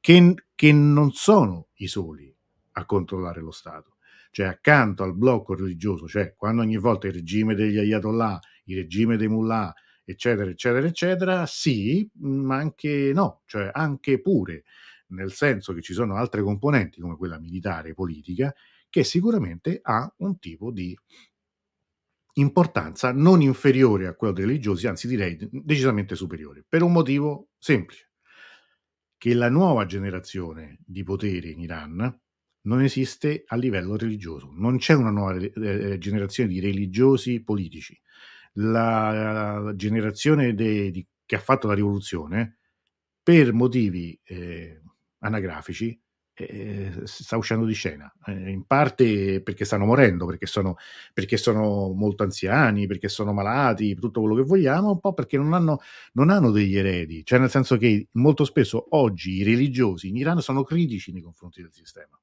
Che, che non sono i soli a controllare lo Stato. Cioè accanto al blocco religioso, cioè quando ogni volta il regime degli ayatollah, il regime dei mullah, eccetera, eccetera, eccetera, sì, ma anche no, cioè anche pure, nel senso che ci sono altre componenti come quella militare e politica, che sicuramente ha un tipo di importanza non inferiore a quello dei religiosi, anzi direi decisamente superiore, per un motivo semplice, che la nuova generazione di potere in Iran non esiste a livello religioso, non c'è una nuova eh, generazione di religiosi politici. La, la generazione de, di, che ha fatto la rivoluzione, per motivi eh, anagrafici, eh, sta uscendo di scena, eh, in parte perché stanno morendo, perché sono, perché sono, molto anziani, perché sono malati, tutto quello che vogliamo, un po' perché non hanno, non hanno degli eredi, cioè nel senso che molto spesso oggi i religiosi in Iran sono critici nei confronti del sistema,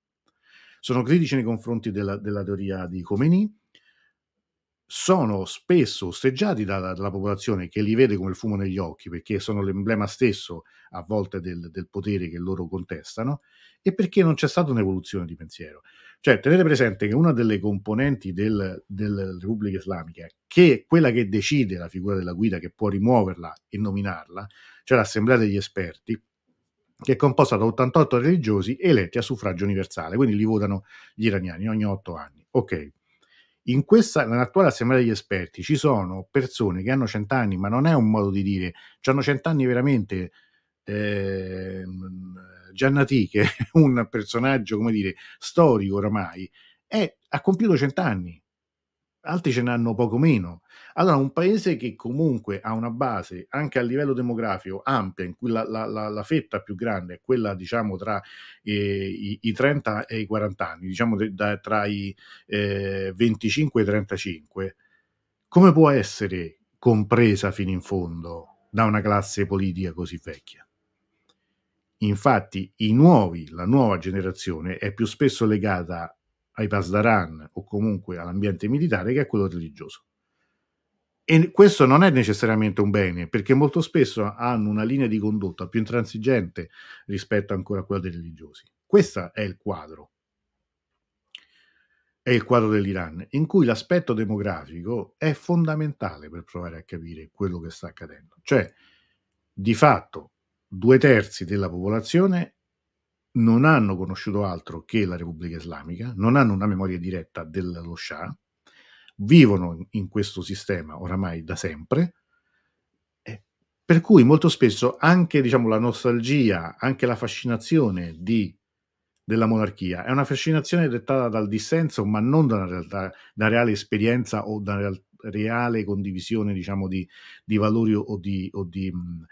sono critici nei confronti della, della teoria di Khomeini, sono spesso osteggiati dalla, dalla, popolazione che li vede come il fumo negli occhi perché sono l'emblema stesso a volte del, del potere che loro contestano e perché non c'è stata un'evoluzione di pensiero. Cioè, tenete presente che una delle componenti del, della Repubblica Islamica, che è quella che decide la figura della guida, che può rimuoverla e nominarla, cioè l'Assemblea degli esperti, che è composta da 88 religiosi eletti a suffragio universale, quindi li votano gli iraniani ogni 8 anni. Ok. In questa, nell'attuale assemblea degli esperti ci sono persone che hanno 100 anni, ma non è un modo di dire, hanno 100 anni veramente eh, Giannati, che è un personaggio, come dire, storico oramai, è, ha compiuto cent'anni, altri ce n'hanno poco meno. Allora, un paese che comunque ha una base anche a livello demografico ampia, in cui la, la, la, la fetta più grande è quella, diciamo, tra eh, i, i, 30 e i 40 anni, diciamo da, tra i eh, 25 e i 35, come può essere compresa fino in fondo da una classe politica così vecchia? Infatti i nuovi, la nuova generazione è più spesso legata ai pasdaran o comunque all'ambiente militare che a quello religioso. E questo non è necessariamente un bene, perché molto spesso hanno una linea di condotta più intransigente rispetto ancora a quella dei religiosi. Questo è il quadro. È il quadro dell'Iran, in cui l'aspetto demografico è fondamentale per provare a capire quello che sta accadendo. Cioè, di fatto, due terzi della popolazione non hanno conosciuto altro che la Repubblica Islamica, non hanno una memoria diretta dello Shah, vivono in questo sistema oramai da sempre, per cui molto spesso anche diciamo, la nostalgia, anche la fascinazione di, della monarchia è una fascinazione dettata dal dissenso, ma non da una, realtà, da reale esperienza o da una reale condivisione diciamo, di, di valori o di, o mh,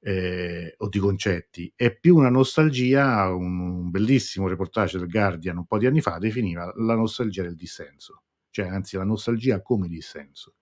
eh, o di concetti, è più una nostalgia, un, bellissimo reportage del Guardian un po' di anni fa definiva la nostalgia del dissenso, cioè anzi la nostalgia come dissenso.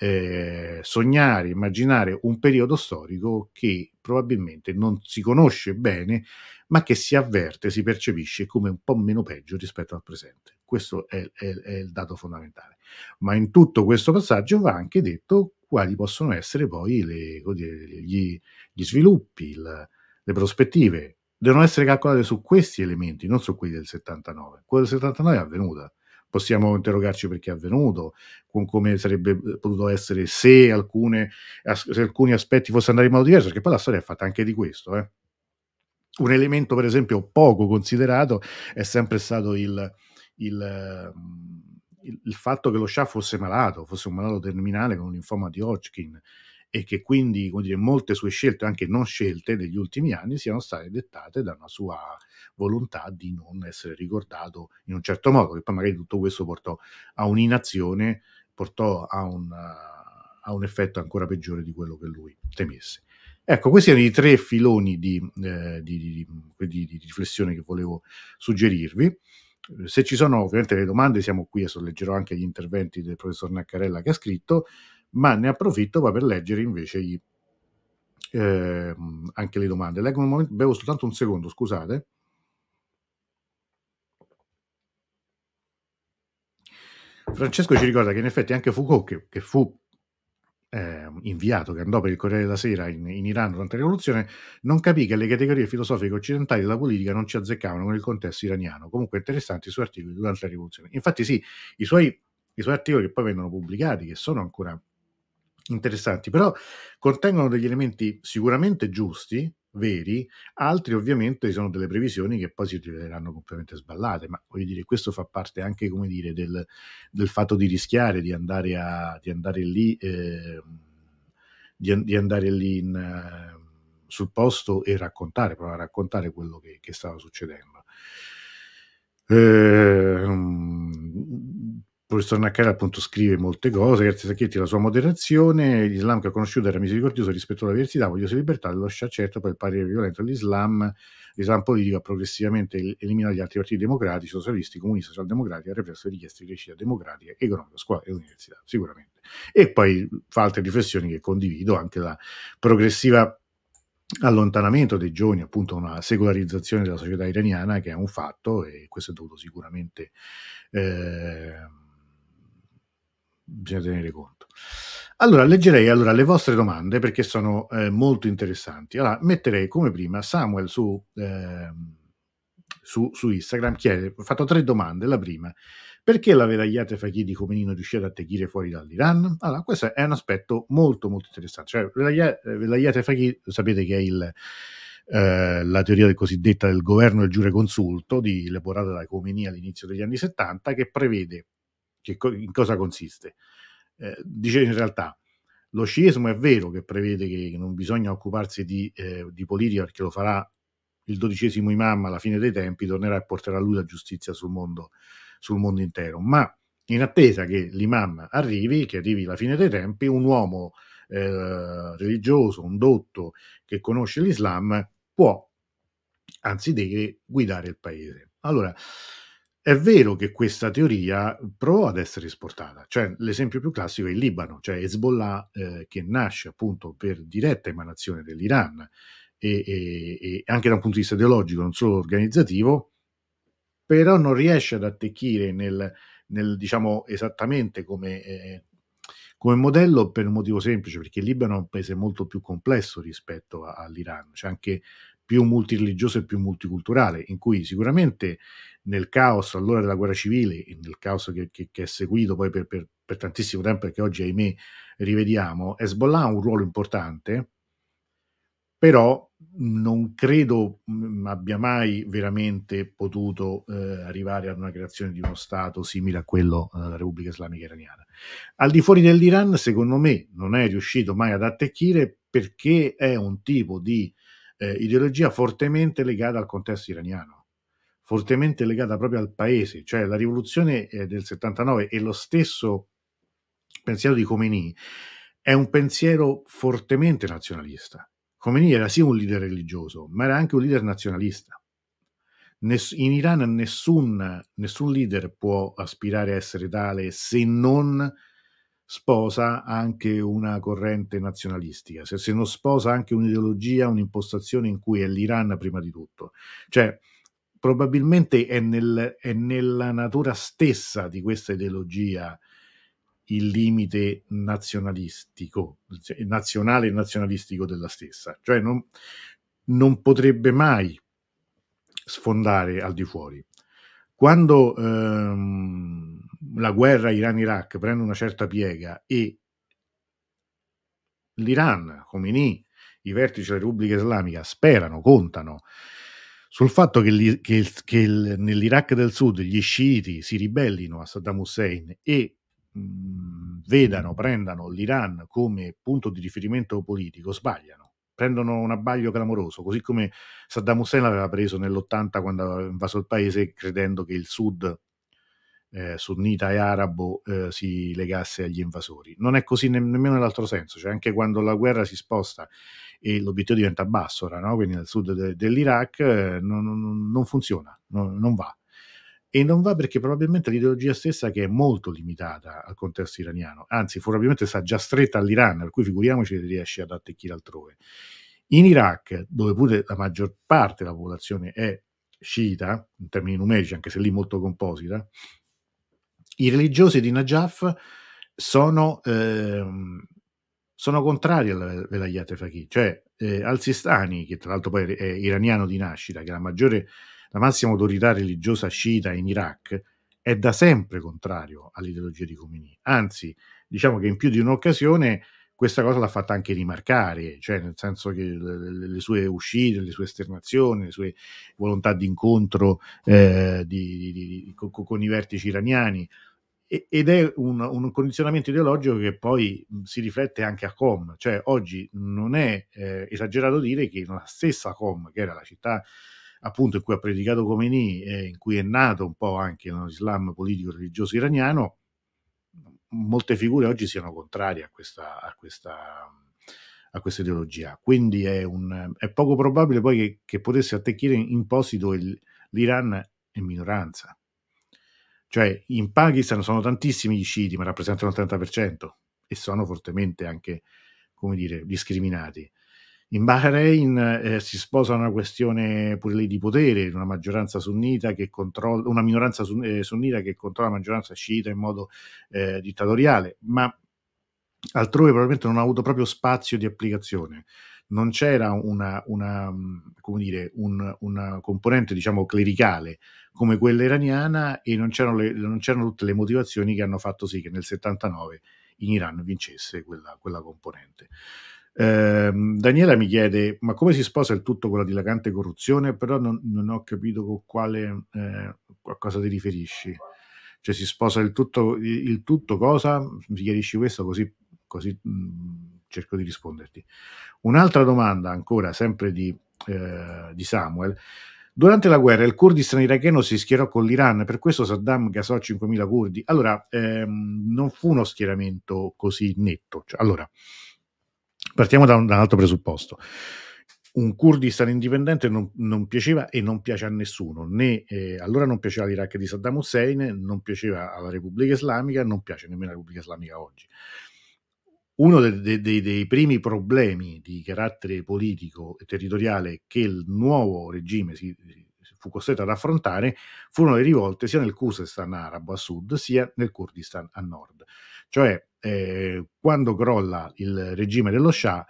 Eh, sognare, immaginare un periodo storico che probabilmente non si conosce bene, ma che si avverte, si percepisce come un po' meno peggio rispetto al presente. Questo è, è, è il dato fondamentale. Ma in tutto questo passaggio va anche detto quali possono essere poi le, gli, gli, sviluppi, il, le prospettive. Devono essere calcolate su questi elementi, non su quelli del 79. Quello del 79 è avvenuta. Possiamo interrogarci perché è avvenuto, con come sarebbe potuto essere se, alcune, se alcuni aspetti fossero andati in modo diverso, perché poi la storia è fatta anche di questo. Eh. Un elemento, per esempio, poco considerato è sempre stato il, il, il, il, fatto che lo Shah fosse malato, fosse un malato terminale con un linfoma di Hodgkin e che quindi dire, molte sue scelte, anche non scelte degli ultimi anni, siano state dettate da una sua volontà di non essere ricordato in un certo modo, che poi magari tutto questo portò a un'inazione, portò a un, a un effetto ancora peggiore di quello che lui temesse. Ecco, questi erano i tre filoni di, eh, di, di, di, riflessione che volevo suggerirvi. Se ci sono ovviamente le domande, siamo qui e solleggerò anche gli interventi del professor Naccarella che ha scritto, ma ne approfitto per leggere invece gli, eh, anche le domande. Leggo un momento, bevo soltanto un secondo, scusate. Francesco ci ricorda che in effetti anche Foucault, che, che fu eh, inviato, che andò per il Corriere della Sera in, in, Iran durante la rivoluzione, non capì che le categorie filosofiche occidentali della politica non ci azzeccavano con il contesto iraniano. Comunque interessanti i suoi articoli durante la rivoluzione. Infatti sì, i suoi, i suoi articoli che poi vengono pubblicati, che sono ancora interessanti, però contengono degli elementi sicuramente giusti, veri, altri ovviamente sono delle previsioni che poi si riveleranno completamente sballate, ma voglio dire, questo fa parte anche, come dire, del, del fatto di rischiare di andare, a, di andare lì, eh, di, di, andare lì in, sul posto e raccontare, provare a raccontare quello che, che stava succedendo. Eh, professor Naccari appunto scrive molte cose, grazie Sacchetti la sua moderazione, l'Islam che ha conosciuto era misericordioso rispetto alla diversità, vogliosa libertà, dello Shah certo per il parere violento all'Islam, l'Islam politico ha progressivamente eliminato gli altri partiti democratici, socialisti, comunisti, socialdemocratici, ha represso le richieste di crescita democratica, economica, scuola e università, sicuramente. E poi fa altre riflessioni che condivido, anche la progressiva allontanamento dei giovani, appunto una secolarizzazione della società iraniana che è un fatto e questo è dovuto sicuramente... Eh, bisogna tenere conto. Allora, leggerei allora le vostre domande perché sono eh, molto interessanti. Allora, metterei come prima Samuel su, eh, su, su Instagram, chiede, ho fatto tre domande. La prima, perché la velagliate Fakir di Khomeini non riuscì ad attecchire fuori dall'Iran? Allora, questo è un aspetto molto molto interessante. Cioè, velagliate Fakir, sapete che è il, eh, la teoria del cosiddetta del governo del giure consulto, di, elaborata da Khomeini all'inizio degli anni 70, che prevede che co- in cosa consiste? Eh, dice in realtà, lo sciismo è vero che prevede che non bisogna occuparsi di, eh, di politica perché lo farà il dodicesimo imam alla fine dei tempi, tornerà e porterà lui la giustizia sul mondo, sul mondo intero. Ma in attesa che l'imam arrivi, che arrivi la fine dei tempi, un uomo eh, religioso, un dotto che conosce l'Islam, può, anzi deve, guidare il paese. Allora, è vero che questa teoria provò ad essere esportata, cioè l'esempio più classico è il Libano, cioè Hezbollah eh, che nasce appunto per diretta emanazione dell'Iran. E, e, e, anche da un punto di vista ideologico, non solo organizzativo, però non riesce ad attecchire nel, nel diciamo esattamente come, eh, come modello per un motivo semplice, perché il Libano è un paese molto più complesso rispetto a, all'Iran, c'è anche più multireligioso e più multiculturale, in cui sicuramente nel caos all'ora della guerra civile, nel caos che, che, che è seguito poi per, per, per, tantissimo tempo e che oggi ahimè rivediamo, Hezbollah ha un ruolo importante, però non credo abbia mai veramente potuto eh, arrivare ad una creazione di uno Stato simile a quello della Repubblica Islamica Iraniana. Al di fuori dell'Iran, secondo me, non è riuscito mai ad attecchire perché è un tipo di eh, ideologia fortemente legata al contesto iraniano, fortemente legata proprio al paese, cioè la rivoluzione eh, del 79 e lo stesso pensiero di Khomeini è un pensiero fortemente nazionalista. Khomeini era sì un leader religioso, ma era anche un leader nazionalista. Ness- in Iran nessun, nessun leader può aspirare a essere tale se non sposa anche una corrente nazionalistica, se, se non sposa anche un'ideologia, un'impostazione in cui è l'Iran prima di tutto. Cioè, probabilmente è, nel, è nella natura stessa di questa ideologia il limite nazionalistico, nazionale e nazionalistico della stessa. Cioè non, non potrebbe mai sfondare al di fuori. Quando ehm, la guerra Iran-Iraq prende una certa piega e l'Iran, Khomeini, i vertici della Repubblica Islamica sperano, contano sul fatto che, che, che nell'Iraq del Sud gli sciiti si ribellino a Saddam Hussein e mh, vedano, prendano l'Iran come punto di riferimento politico, sbagliano. Prendono un abbaglio clamoroso, così come Saddam Hussein l'aveva preso nell'80 quando aveva invaso il paese credendo che il Sud eh, sunnita e arabo eh, si legasse agli invasori. Non è così ne- nemmeno nell'altro senso, cioè anche quando la guerra si sposta e l'obiettivo diventa basso, no? quindi nel sud de- dell'Iraq eh, non, non, non, funziona, non, non, va. E non va perché probabilmente l'ideologia stessa che è molto limitata al contesto iraniano, anzi probabilmente sta già stretta all'Iran, per cui figuriamoci se riesce ad attecchire altrove. In Iraq, dove pure la maggior parte della popolazione è sciita, in termini numerici, anche se lì molto composita, i religiosi di Najaf sono, ehm, sono contrari alla velayat faqih, cioè eh, Al-Sistani, che tra l'altro poi è iraniano di nascita, che è la maggiore, la massima autorità religiosa sciita in Iraq, è da sempre contrario all'ideologia di Khomeini. Anzi, diciamo che in più di un'occasione questa cosa l'ha fatta anche rimarcare, cioè nel senso che le, le sue uscite, le sue esternazioni, le sue volontà di incontro eh, di, di, con, con, i vertici iraniani ed è un, un, condizionamento ideologico che poi si riflette anche a Com, cioè oggi non è eh, esagerato dire che la stessa Com, che era la città appunto in cui ha predicato Khomeini e in cui è nato un po' anche l'Islam politico-religioso iraniano, molte figure oggi siano contrarie a questa, a questa, a questa ideologia. Quindi è, un, è, poco probabile poi che, che potesse attecchire in posti dove l'Iran è minoranza cioè in Pakistan sono tantissimi gli sciiti, ma rappresentano il 30% e sono fortemente anche, come dire, discriminati. In Bahrain eh, si sposa una questione pure lì di potere, una maggioranza sunnita che controlla, una minoranza sun, eh, sunnita che controlla la maggioranza sciita in modo eh, dittatoriale, ma altrove probabilmente non ha avuto proprio spazio di applicazione. Non c'era una, una, come dire, un, una componente diciamo clericale come quella iraniana e non c'erano, le, non c'erano, tutte le motivazioni che hanno fatto sì che nel 79 in Iran vincesse quella, quella componente. Eh, Daniela mi chiede: ma come si sposa il tutto con la dilagante corruzione? Però non, non ho capito con quale eh, a cosa ti riferisci. Cioè, si sposa il tutto, il tutto cosa? Mi chiarisci questo così, così mh, mm, cerco di risponderti. Un'altra domanda, ancora sempre di, eh, di Samuel. Durante la guerra il Kurdistan iracheno si schierò con l'Iran, per questo Saddam gasò 5.000 curdi. Allora, ehm, non fu uno schieramento così netto. Cioè, allora, partiamo da un, da un, altro presupposto. Un Kurdistan indipendente non, non, piaceva e non piace a nessuno, né eh, allora non piaceva l'Iraq di Saddam Hussein, non piaceva alla Repubblica Islamica, non piace nemmeno alla Repubblica Islamica oggi uno dei, dei, dei, primi problemi di carattere politico e territoriale che il nuovo regime si, fu costretto ad affrontare furono le rivolte sia nel Khuzestan arabo a sud sia nel Kurdistan a nord. Cioè, eh, quando crolla il regime dello Shah,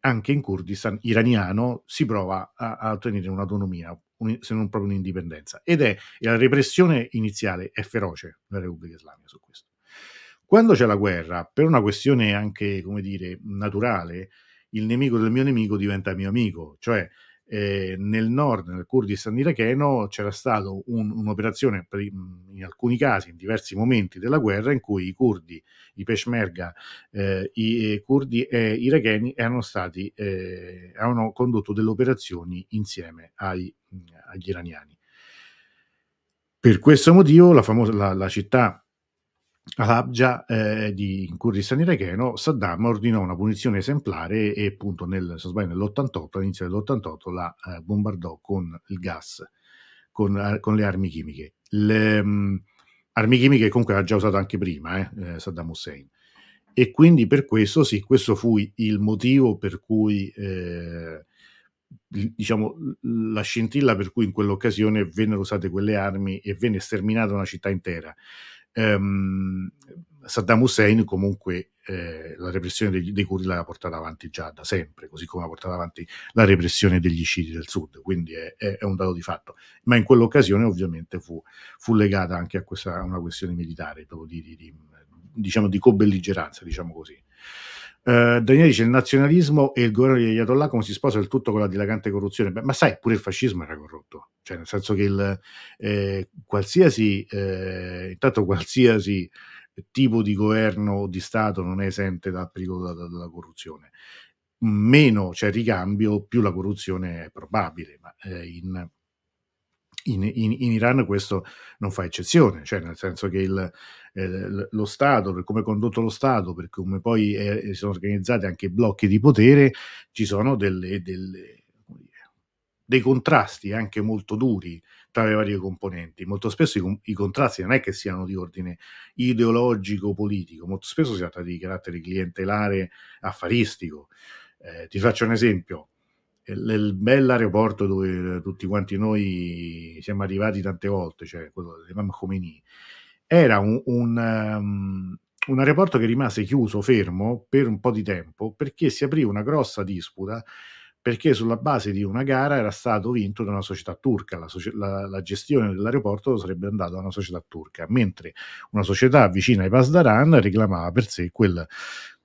anche in Kurdistan iraniano si prova a, a ottenere un'autonomia, un, se non proprio un'indipendenza. Ed è la repressione iniziale è feroce nella Repubblica Islamica su questo. Quando c'è la guerra, per una questione anche, come dire, naturale, il nemico del mio nemico diventa mio amico, cioè eh, nel nord, nel Kurdistan iracheno, c'era stata un, un'operazione per, in alcuni casi, in diversi momenti della guerra, in cui i curdi, i peshmerga, eh, i, i curdi e i iracheni erano stati, eh, avevano condotto delle operazioni insieme ai, agli iraniani. Per questo motivo la, famosa, la, la città Halabja eh, di Kurdistan iracheno, Saddam ordinò una punizione esemplare e appunto nel, sbaglio, nell'88, all'inizio dell'88, la eh, bombardò con il gas, con, eh, con le armi chimiche. Le, mh, mm, armi chimiche comunque aveva già usato anche prima eh, eh, Saddam Hussein. E quindi per questo sì, questo fu il motivo per cui eh, diciamo la scintilla per cui in quell'occasione vennero usate quelle armi e venne sterminata una città intera ehm, Saddam Hussein comunque eh, la repressione degli, dei curdi l'ha portata avanti già da sempre, così come ha portato avanti la repressione degli sciiti del sud, quindi è, è, è, un dato di fatto. Ma in quell'occasione ovviamente fu, fu legata anche a, questa, a una questione militare, di, di, di, diciamo di cobelligeranza, diciamo così. Uh, Daniele dice il nazionalismo e il governo di Ayatollah come si sposa il tutto con la dilagante corruzione. Beh, ma sai, pure il fascismo era corrotto, cioè nel senso che il, eh, qualsiasi, eh, intanto qualsiasi tipo di governo o di Stato non è esente dal pericolo della, della corruzione. Meno c'è ricambio, più la corruzione è probabile, ma eh, in, in, in, in, Iran questo non fa eccezione, cioè nel senso che il, eh, lo Stato, per come è condotto lo Stato, per come poi è, sono organizzati anche i blocchi di potere, ci sono delle, delle, dei contrasti anche molto duri tra le varie componenti. Molto spesso i, i, contrasti non è che siano di ordine ideologico o politico, molto spesso si tratta di carattere clientelare affaristico. Eh, ti faccio un esempio il bell'aeroporto dove tutti quanti noi siamo arrivati tante volte, cioè quello dell'Imam Khomeini, era un, un, um, un, aeroporto che rimase chiuso, fermo per un po' di tempo perché si aprì una grossa disputa perché sulla base di una gara era stato vinto da una società turca, la, la, la gestione dell'aeroporto sarebbe andata a una società turca, mentre una società vicina ai Pasdaran reclamava per sé quel,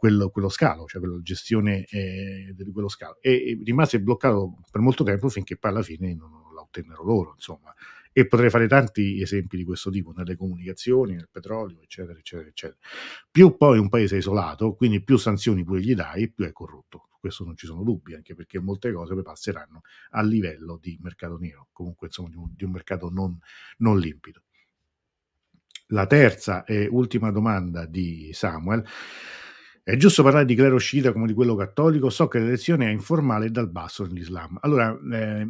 quello, quello scalo, cioè la gestione eh, di quello scalo. E, e, rimase bloccato per molto tempo finché poi alla fine non, non la ottennero loro, insomma. E potrei fare tanti esempi di questo tipo nelle comunicazioni, nel petrolio, eccetera, eccetera, eccetera. Più poi un paese è isolato, quindi più sanzioni pure gli dai, più è corrotto. Questo non ci sono dubbi, anche perché molte cose poi passeranno a livello di mercato nero, comunque insomma di un, di un mercato non, non limpido. La terza e ultima domanda di Samuel è giusto parlare di clero sciita come di quello cattolico? So che l'elezione è informale e dal basso nell'Islam. Allora, eh,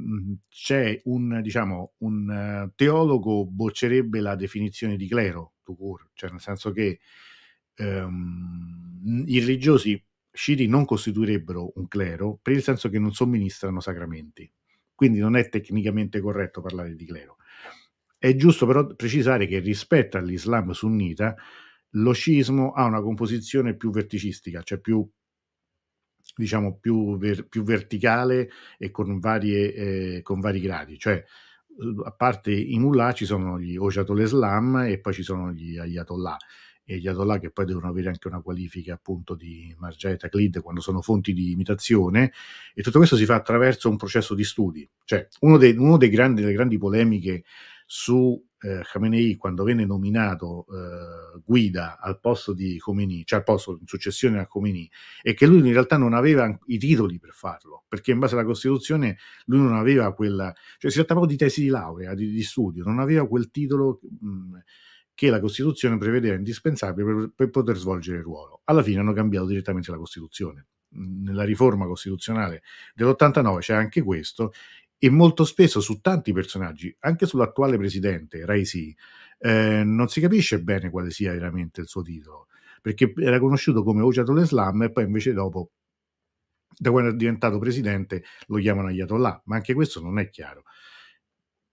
c'è un, diciamo, un uh, teologo boccerebbe la definizione di clero, cioè nel senso che um, i religiosi sciiti non costituirebbero un clero per il senso che non somministrano sacramenti. Quindi non è tecnicamente corretto parlare di clero. È giusto però precisare che rispetto all'Islam sunnita, lo scismo ha una composizione più verticistica, cioè più diciamo più, ver- più verticale e con, varie, eh, con vari gradi, cioè a parte i mullah ci sono gli Ojatol Islam e poi ci sono gli Ayatollah. E gli Ayatollah che poi devono avere anche una qualifica appunto di Marja e Taqlid quando sono fonti di imitazione. E tutto questo si fa attraverso un processo di studi, cioè uno dei, dei grandi, delle grandi polemiche su eh, Khamenei quando venne nominato eh, guida al posto di Khomeini, cioè al posto in successione a Khomeini, e che lui in realtà non aveva i titoli per farlo, perché in base alla Costituzione lui non aveva quella, cioè si tratta proprio di tesi di laurea, di, di studio, non aveva quel titolo mh, che la Costituzione prevedeva indispensabile per, per poter svolgere il ruolo. Alla fine hanno cambiato direttamente la Costituzione nella riforma costituzionale dell'89 c'è anche questo e molto spesso su tanti personaggi, anche sull'attuale presidente Raisi, eh, non si capisce bene quale sia veramente il suo titolo, perché era conosciuto come Ojatol Islam e poi invece dopo, da quando è diventato presidente, lo chiamano Ayatollah, ma anche questo non è chiaro.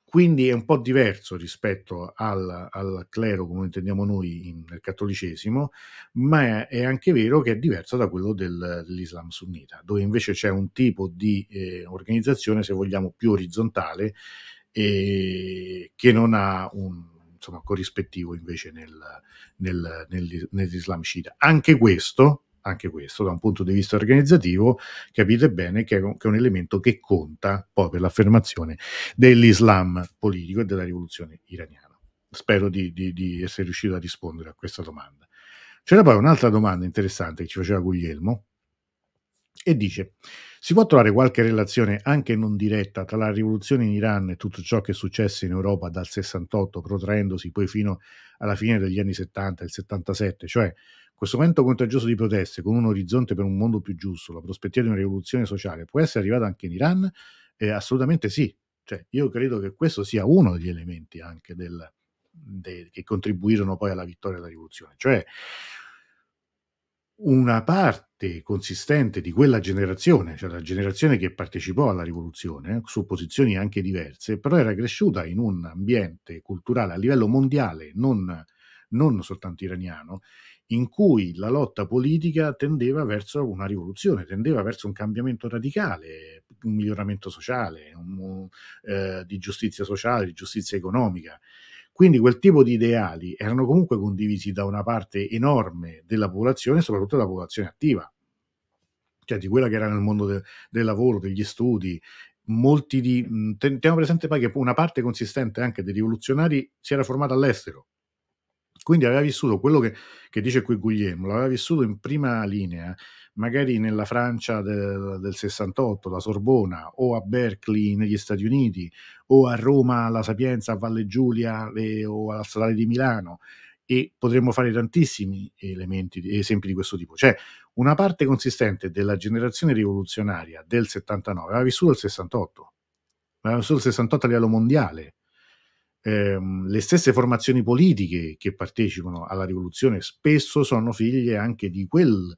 Quindi è un po' diverso rispetto al, al clero come lo intendiamo noi in, nel cattolicesimo, ma è, è, anche vero che è diverso da quello del, dell'Islam sunnita, dove invece c'è un tipo di eh, organizzazione, se vogliamo, più orizzontale, eh, che non ha un insomma, corrispettivo invece nel, nel, nel, nell'Islam sciita. Anche questo anche questo da un punto di vista organizzativo, capite bene che è un, che è un elemento che conta poi per l'affermazione dell'Islam politico e della rivoluzione iraniana. Spero di, di, di essere riuscito a rispondere a questa domanda. C'era poi un'altra domanda interessante che ci faceva Guglielmo e dice si può trovare qualche relazione anche non diretta tra la rivoluzione in Iran e tutto ciò che è successo in Europa dal 68 protraendosi poi fino alla fine degli anni 70 e il 77, cioè questo momento contagioso di proteste con un orizzonte per un mondo più giusto, la prospettiva di una rivoluzione sociale, può essere arrivata anche in Iran? Eh, assolutamente sì. Cioè, io credo che questo sia uno degli elementi anche del, de, che contribuirono poi alla vittoria della rivoluzione. Cioè, una parte consistente di quella generazione, cioè la generazione che partecipò alla rivoluzione, su posizioni anche diverse, però era cresciuta in un ambiente culturale a livello mondiale, non, non soltanto iraniano, in cui la lotta politica tendeva verso una rivoluzione, tendeva verso un cambiamento radicale, un miglioramento sociale, un, eh, di giustizia sociale, di giustizia economica. Quindi quel tipo di ideali erano comunque condivisi da una parte enorme della popolazione, soprattutto della popolazione attiva. cioè di quella che era nel mondo de, del lavoro, degli studi, molti di... Teniamo presente poi che una parte consistente anche dei rivoluzionari si era formata all'estero. Quindi aveva vissuto quello che, che dice qui Guglielmo, l'aveva vissuto in prima linea, magari nella Francia del, del 68, la Sorbona, o a Berkeley negli Stati Uniti, o a Roma alla Sapienza, a Valle Giulia e, o alla Statale di Milano. E potremmo fare tantissimi elementi, esempi di questo tipo. Cioè, una parte consistente della generazione rivoluzionaria del 79 aveva vissuto il 68, aveva vissuto il 68 a livello mondiale. Eh, le stesse formazioni politiche che partecipano alla rivoluzione spesso sono figlie anche di quel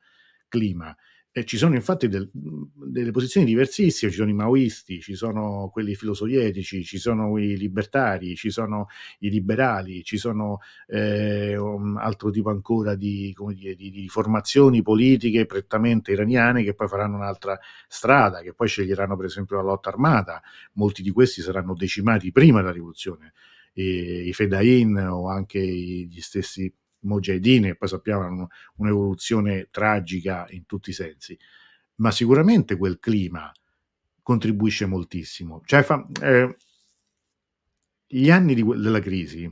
clima. E ci sono infatti del, delle posizioni diversissime, ci sono i maoisti, ci sono quelli filosovietici, ci sono i libertari, ci sono i liberali, ci sono eh, un altro tipo ancora di, dire, di, di, formazioni politiche prettamente iraniane che poi faranno un'altra strada, che poi sceglieranno per esempio la lotta armata. Molti di questi saranno decimati prima della rivoluzione. E, I Fedain o anche gli stessi Mujahideen, poi sappiamo hanno un'evoluzione tragica in tutti i sensi, ma sicuramente quel clima contribuisce moltissimo. Cioè, fa, eh, gli anni di, della crisi,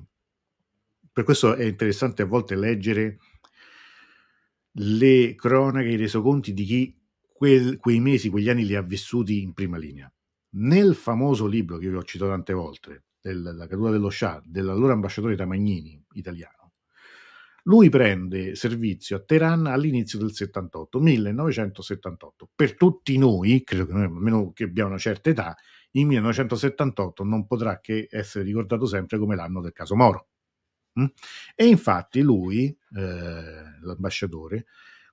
per questo è interessante a volte leggere le cronache, i resoconti di chi quel, quei mesi, quegli anni li ha vissuti in prima linea. Nel famoso libro che vi ho citato tante volte, della caduta dello Shah, dell'allora ambasciatore Tamagnini italiano, lui prende servizio a Teheran all'inizio del 78, 1978. Per tutti noi, credo che noi, almeno che abbiamo una certa età, il 1978 non potrà che essere ricordato sempre come l'anno del caso Moro. Mm? E infatti lui, eh, l'ambasciatore,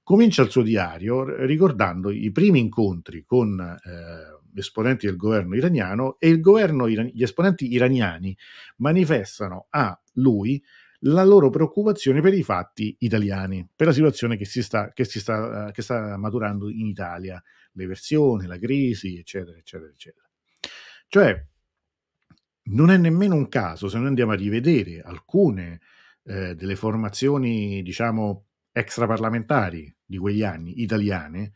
comincia il suo diario ricordando i primi incontri con eh, esponenti del governo iraniano e il governo, gli esponenti iraniani manifestano a lui la loro preoccupazione per i fatti italiani, per la situazione che si sta, che si sta, che sta maturando in Italia, l'eversione, la crisi, eccetera, eccetera, eccetera. Cioè, non è nemmeno un caso se noi andiamo a rivedere alcune eh, delle formazioni, diciamo, extraparlamentari di quegli anni, italiane,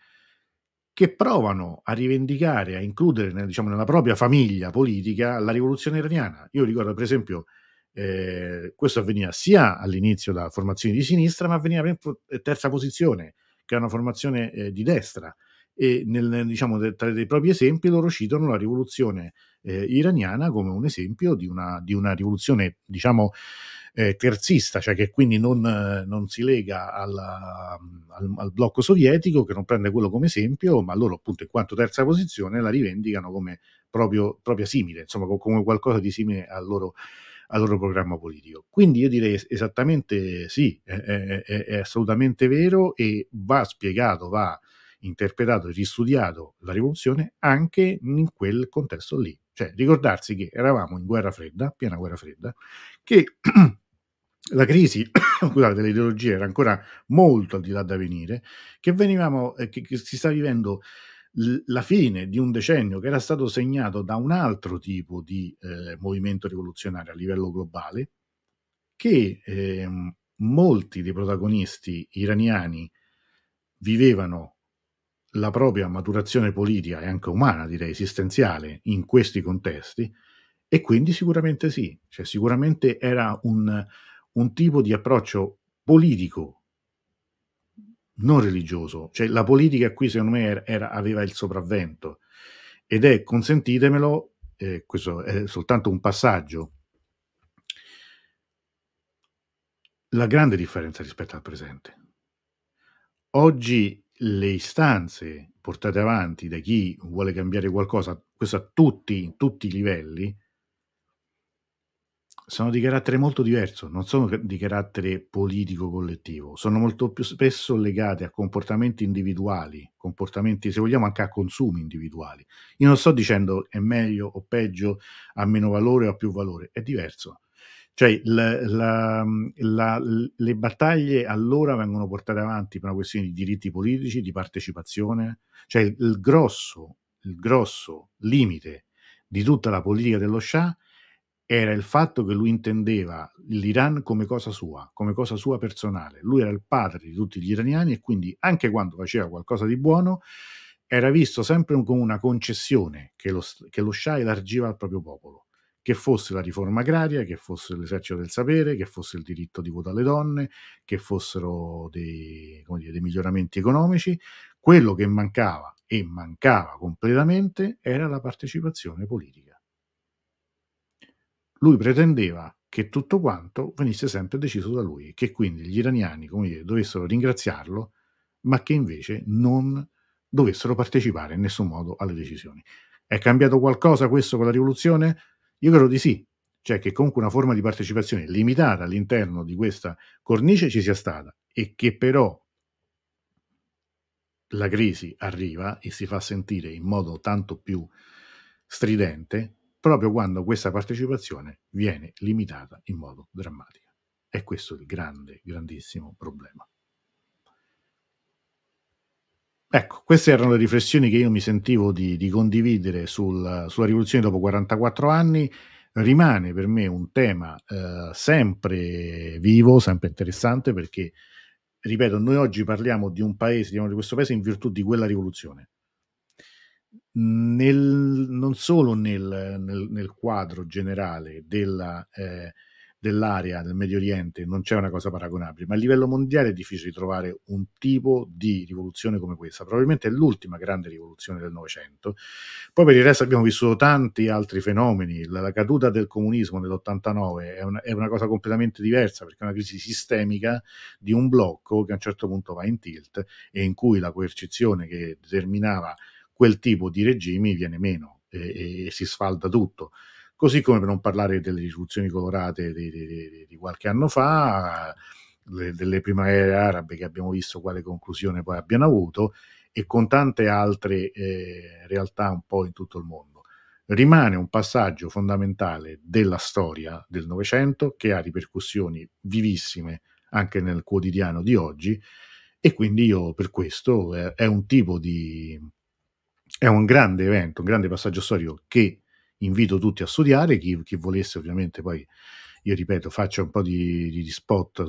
che provano a rivendicare, a includere diciamo, nella propria famiglia politica la rivoluzione iraniana. Io ricordo, per esempio, eh, questo avveniva sia all'inizio da formazioni di sinistra, ma avveniva in terza posizione, che è una formazione eh, di destra. E nel, diciamo, tra i propri esempi loro citano la rivoluzione eh, iraniana come un esempio di una, di una rivoluzione, diciamo, eh, terzista, cioè che quindi non, non si lega alla, al, al, blocco sovietico, che non prende quello come esempio, ma loro appunto in quanto terza posizione la rivendicano come proprio, propria simile, insomma come qualcosa di simile al loro al loro programma politico. Quindi io direi esattamente sì, è, è, è assolutamente vero e va spiegato, va interpretato e ristudiato la rivoluzione anche in quel contesto lì. Cioè ricordarsi che eravamo in guerra fredda, piena guerra fredda, che la crisi scusate, delle ideologie era ancora molto al di là da venire, che venivamo, eh, che, che si sta vivendo la fine di un decennio che era stato segnato da un altro tipo di eh, movimento rivoluzionario a livello globale, che eh, molti dei protagonisti iraniani vivevano la propria maturazione politica e anche umana, direi esistenziale, in questi contesti, e quindi sicuramente sì, cioè sicuramente era un, un tipo di approccio politico non religioso. Cioè la politica qui secondo me era, era, aveva il sopravvento ed è, consentitemelo, eh, questo è soltanto un passaggio, la grande differenza rispetto al presente. Oggi le istanze portate avanti da chi vuole cambiare qualcosa, questo a tutti, in tutti i livelli, sono di carattere molto diverso, non sono di carattere politico collettivo, sono molto più spesso legate a comportamenti individuali, comportamenti, se vogliamo, anche a consumi individuali. Io non sto dicendo è meglio o peggio, ha meno valore o ha più valore, è diverso. Cioè, la, la, la, le battaglie allora vengono portate avanti per una questione di diritti politici, di partecipazione, cioè il, il grosso, il grosso limite di tutta la politica dello Shah era il fatto che lui intendeva l'Iran come cosa sua, come cosa sua personale. Lui era il padre di tutti gli iraniani e quindi anche quando faceva qualcosa di buono era visto sempre come una concessione che lo, che lo Shah elargiva al proprio popolo che fosse la riforma agraria, che fosse l'esercito del sapere, che fosse il diritto di voto alle donne, che fossero dei, dire, dei miglioramenti economici, quello che mancava e mancava completamente era la partecipazione politica. Lui pretendeva che tutto quanto venisse sempre deciso da lui, che quindi gli iraniani dire, dovessero ringraziarlo, ma che invece non dovessero partecipare in nessun modo alle decisioni. È cambiato qualcosa questo con la rivoluzione? Io credo di sì, cioè che comunque una forma di partecipazione limitata all'interno di questa cornice ci sia stata e che però la crisi arriva e si fa sentire in modo tanto più stridente proprio quando questa partecipazione viene limitata in modo drammatico. E questo è il grande, grandissimo problema. Ecco, queste erano le riflessioni che io mi sentivo di, di condividere sul, sulla rivoluzione dopo 44 anni. Rimane per me un tema eh, sempre vivo, sempre interessante, perché, ripeto, noi oggi parliamo di un paese, di questo paese in virtù di quella rivoluzione. Nel, non solo nel, nel, nel, quadro generale della, eh, dell'area del Medio Oriente non c'è una cosa paragonabile, ma a livello mondiale è difficile trovare un tipo di rivoluzione come questa. Probabilmente è l'ultima grande rivoluzione del Novecento. Poi per il resto abbiamo vissuto tanti altri fenomeni. La, la caduta del comunismo nell'89 è una, è una, cosa completamente diversa perché è una crisi sistemica di un blocco che a un certo punto va in tilt e in cui la coercizione che determinava quel tipo di regimi viene meno e, e si sfalda tutto così come per non parlare delle rivoluzioni colorate di, di, di qualche anno fa, le, delle primavere arabe che abbiamo visto quale conclusione poi abbiano avuto e con tante altre eh, realtà un po' in tutto il mondo. Rimane un passaggio fondamentale della storia del Novecento che ha ripercussioni vivissime anche nel quotidiano di oggi e quindi io per questo eh, è un tipo di è un grande evento, un grande passaggio storico che invito tutti a studiare, chi, chi volesse ovviamente poi io ripeto, faccio un po' di, di spot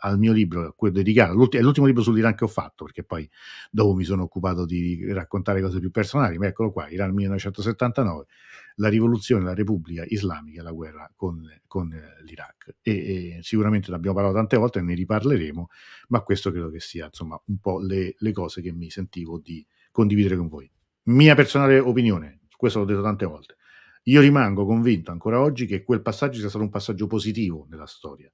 al mio libro, quello dedicato, è l'ultimo libro sull'Iran che ho fatto, perché poi dopo mi sono occupato di raccontare cose più personali, ma eccolo qua, Iran 1979, la rivoluzione, la Repubblica Islamica la guerra con, con l'Iraq. E, e, sicuramente ne abbiamo parlato tante volte ne riparleremo, ma questo credo che sia insomma un po' le, le cose che mi sentivo di condividere con voi. Mia personale opinione, questo l'ho detto tante volte io rimango convinto ancora oggi che quel passaggio sia stato un passaggio positivo nella storia,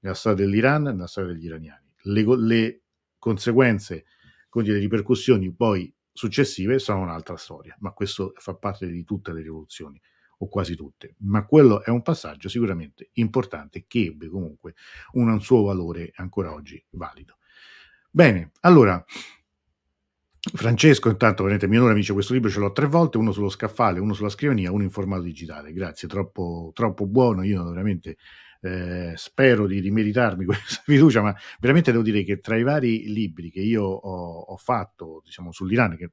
nella storia dell'Iran e nella storia degli iraniani. Le, le conseguenze, quindi le ripercussioni poi successive sono un'altra storia, ma questo fa parte di tutte le rivoluzioni o quasi tutte, ma quello è un passaggio sicuramente importante che ebbe comunque un suo valore ancora oggi valido. Bene, allora Francesco, intanto, vedete, mio nome dice questo libro ce l'ho tre volte, uno sullo scaffale, uno sulla scrivania, uno in formato digitale. Grazie, troppo, troppo buono. Io veramente eh, spero di rimeritarmi questa fiducia, ma veramente devo dire che tra i vari libri che io ho, ho fatto, diciamo, sull'Iran, che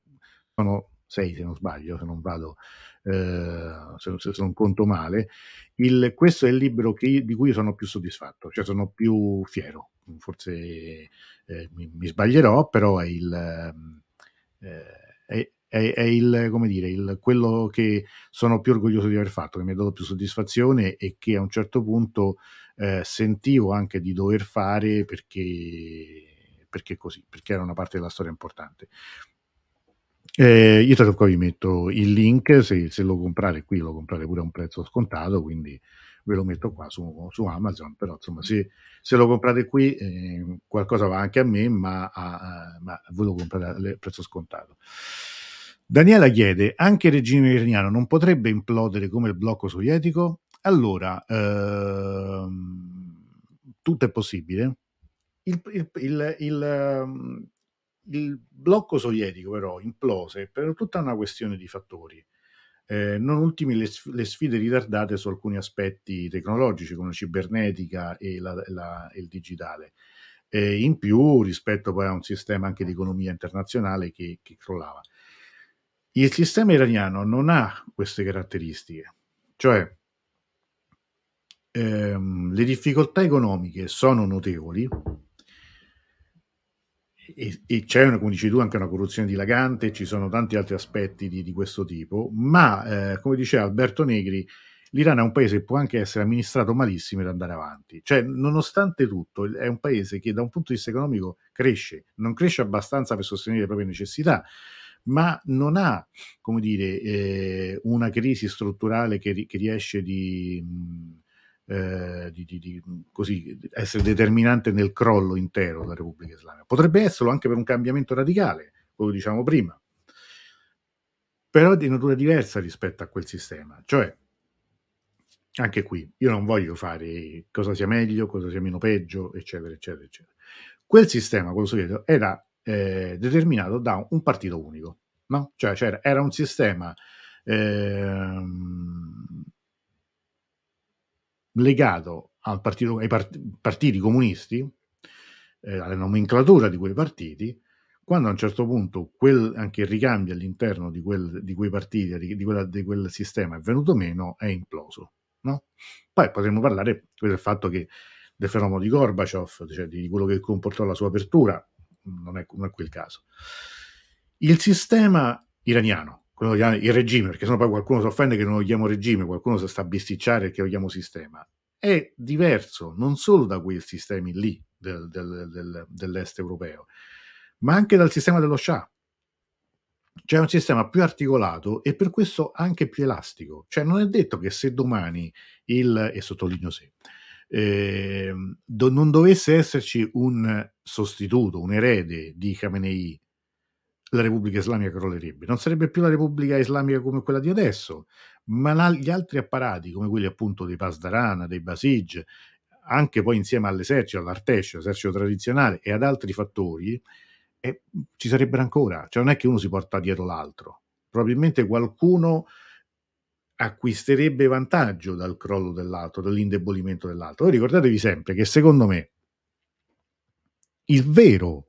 sono sei se non sbaglio, se non vado, eh, se, se, non conto male, il, questo è il libro che, di cui sono più soddisfatto, cioè sono più fiero. Forse eh, mi, mi, sbaglierò, però è il ehm, eh, è, è, è, il, come dire, il, quello che sono più orgoglioso di aver fatto, che mi ha dato più soddisfazione e che a un certo punto eh, sentivo anche di dover fare perché, perché così, perché era una parte della storia importante. Eh, io tanto qua vi metto il link, se, se, lo comprate qui lo comprate pure a un prezzo scontato, quindi ve lo metto qua su, su Amazon, però insomma se, se lo comprate qui eh, qualcosa va anche a me, ma, a, ma voi lo comprate a prezzo scontato. Daniela chiede, anche il regime iraniano non potrebbe implodere come il blocco sovietico? Allora, ehm, tutto è possibile. Il, il, il, il, ehm, il blocco sovietico però implose per tutta una questione di fattori. Eh, non ultimi le, le, sfide ritardate su alcuni aspetti tecnologici come la cibernetica e, la, la, il digitale. Eh, in più rispetto poi a un sistema anche di economia internazionale che, che crollava. Il sistema iraniano non ha queste caratteristiche, cioè ehm, le difficoltà economiche sono notevoli e, e c'è, come dici tu, anche una corruzione dilagante, ci sono tanti altri aspetti di, di questo tipo, ma eh, come diceva Alberto Negri, l'Iran è un paese che può anche essere amministrato malissimo ed andare avanti. Cioè, nonostante tutto, è un paese che da un punto di vista economico cresce, non cresce abbastanza per sostenere le proprie necessità, ma non ha, come dire, eh, una crisi strutturale che, che riesce di, eh, di, di, di così, essere determinante nel crollo intero della Repubblica Islamica. Potrebbe esserlo anche per un cambiamento radicale, come diciamo prima, però di natura diversa rispetto a quel sistema. Cioè, anche qui, io non voglio fare cosa sia meglio, cosa sia meno peggio, eccetera, eccetera, eccetera. Quel sistema, quello sovietico, era eh, determinato da un partito unico, no? Cioè, cioè era un sistema ehm, legato partito, ai part- partiti comunisti, eh, alla nomenclatura di quei partiti, quando a un certo punto quel, anche il ricambio all'interno di, quel, di quei partiti, di, quella, di, quel sistema è venuto meno, è imploso. No? Poi potremmo parlare del fatto che del fenomeno di Gorbaciov, cioè di quello che comportò la sua apertura, non è, non è quel caso. Il sistema iraniano, il regime, perché sennò poi qualcuno si offende che non lo chiamo regime, qualcuno si sta a bisticciare che lo chiamo sistema, è diverso non solo da quei sistemi lì del, del, del, dell'est europeo, ma anche dal sistema dello Shah. C'è un sistema più articolato e per questo anche più elastico. Cioè non è detto che se domani il, e sottolineo se, eh, do, non dovesse esserci un sostituto, un erede di Khamenei, la Repubblica Islamica crollerebbe. Non sarebbe più la Repubblica Islamica come quella di adesso, ma gli altri apparati, come quelli appunto dei Pasdaran, dei Basij, anche poi insieme all'esercito, all'Artesh, l'esercito tradizionale e ad altri fattori, eh, ci sarebbero ancora. Cioè non è che uno si porta dietro l'altro. Probabilmente qualcuno acquisterebbe vantaggio dal crollo dell'altro, dall'indebolimento dell'altro. Voi ricordatevi sempre che secondo me il vero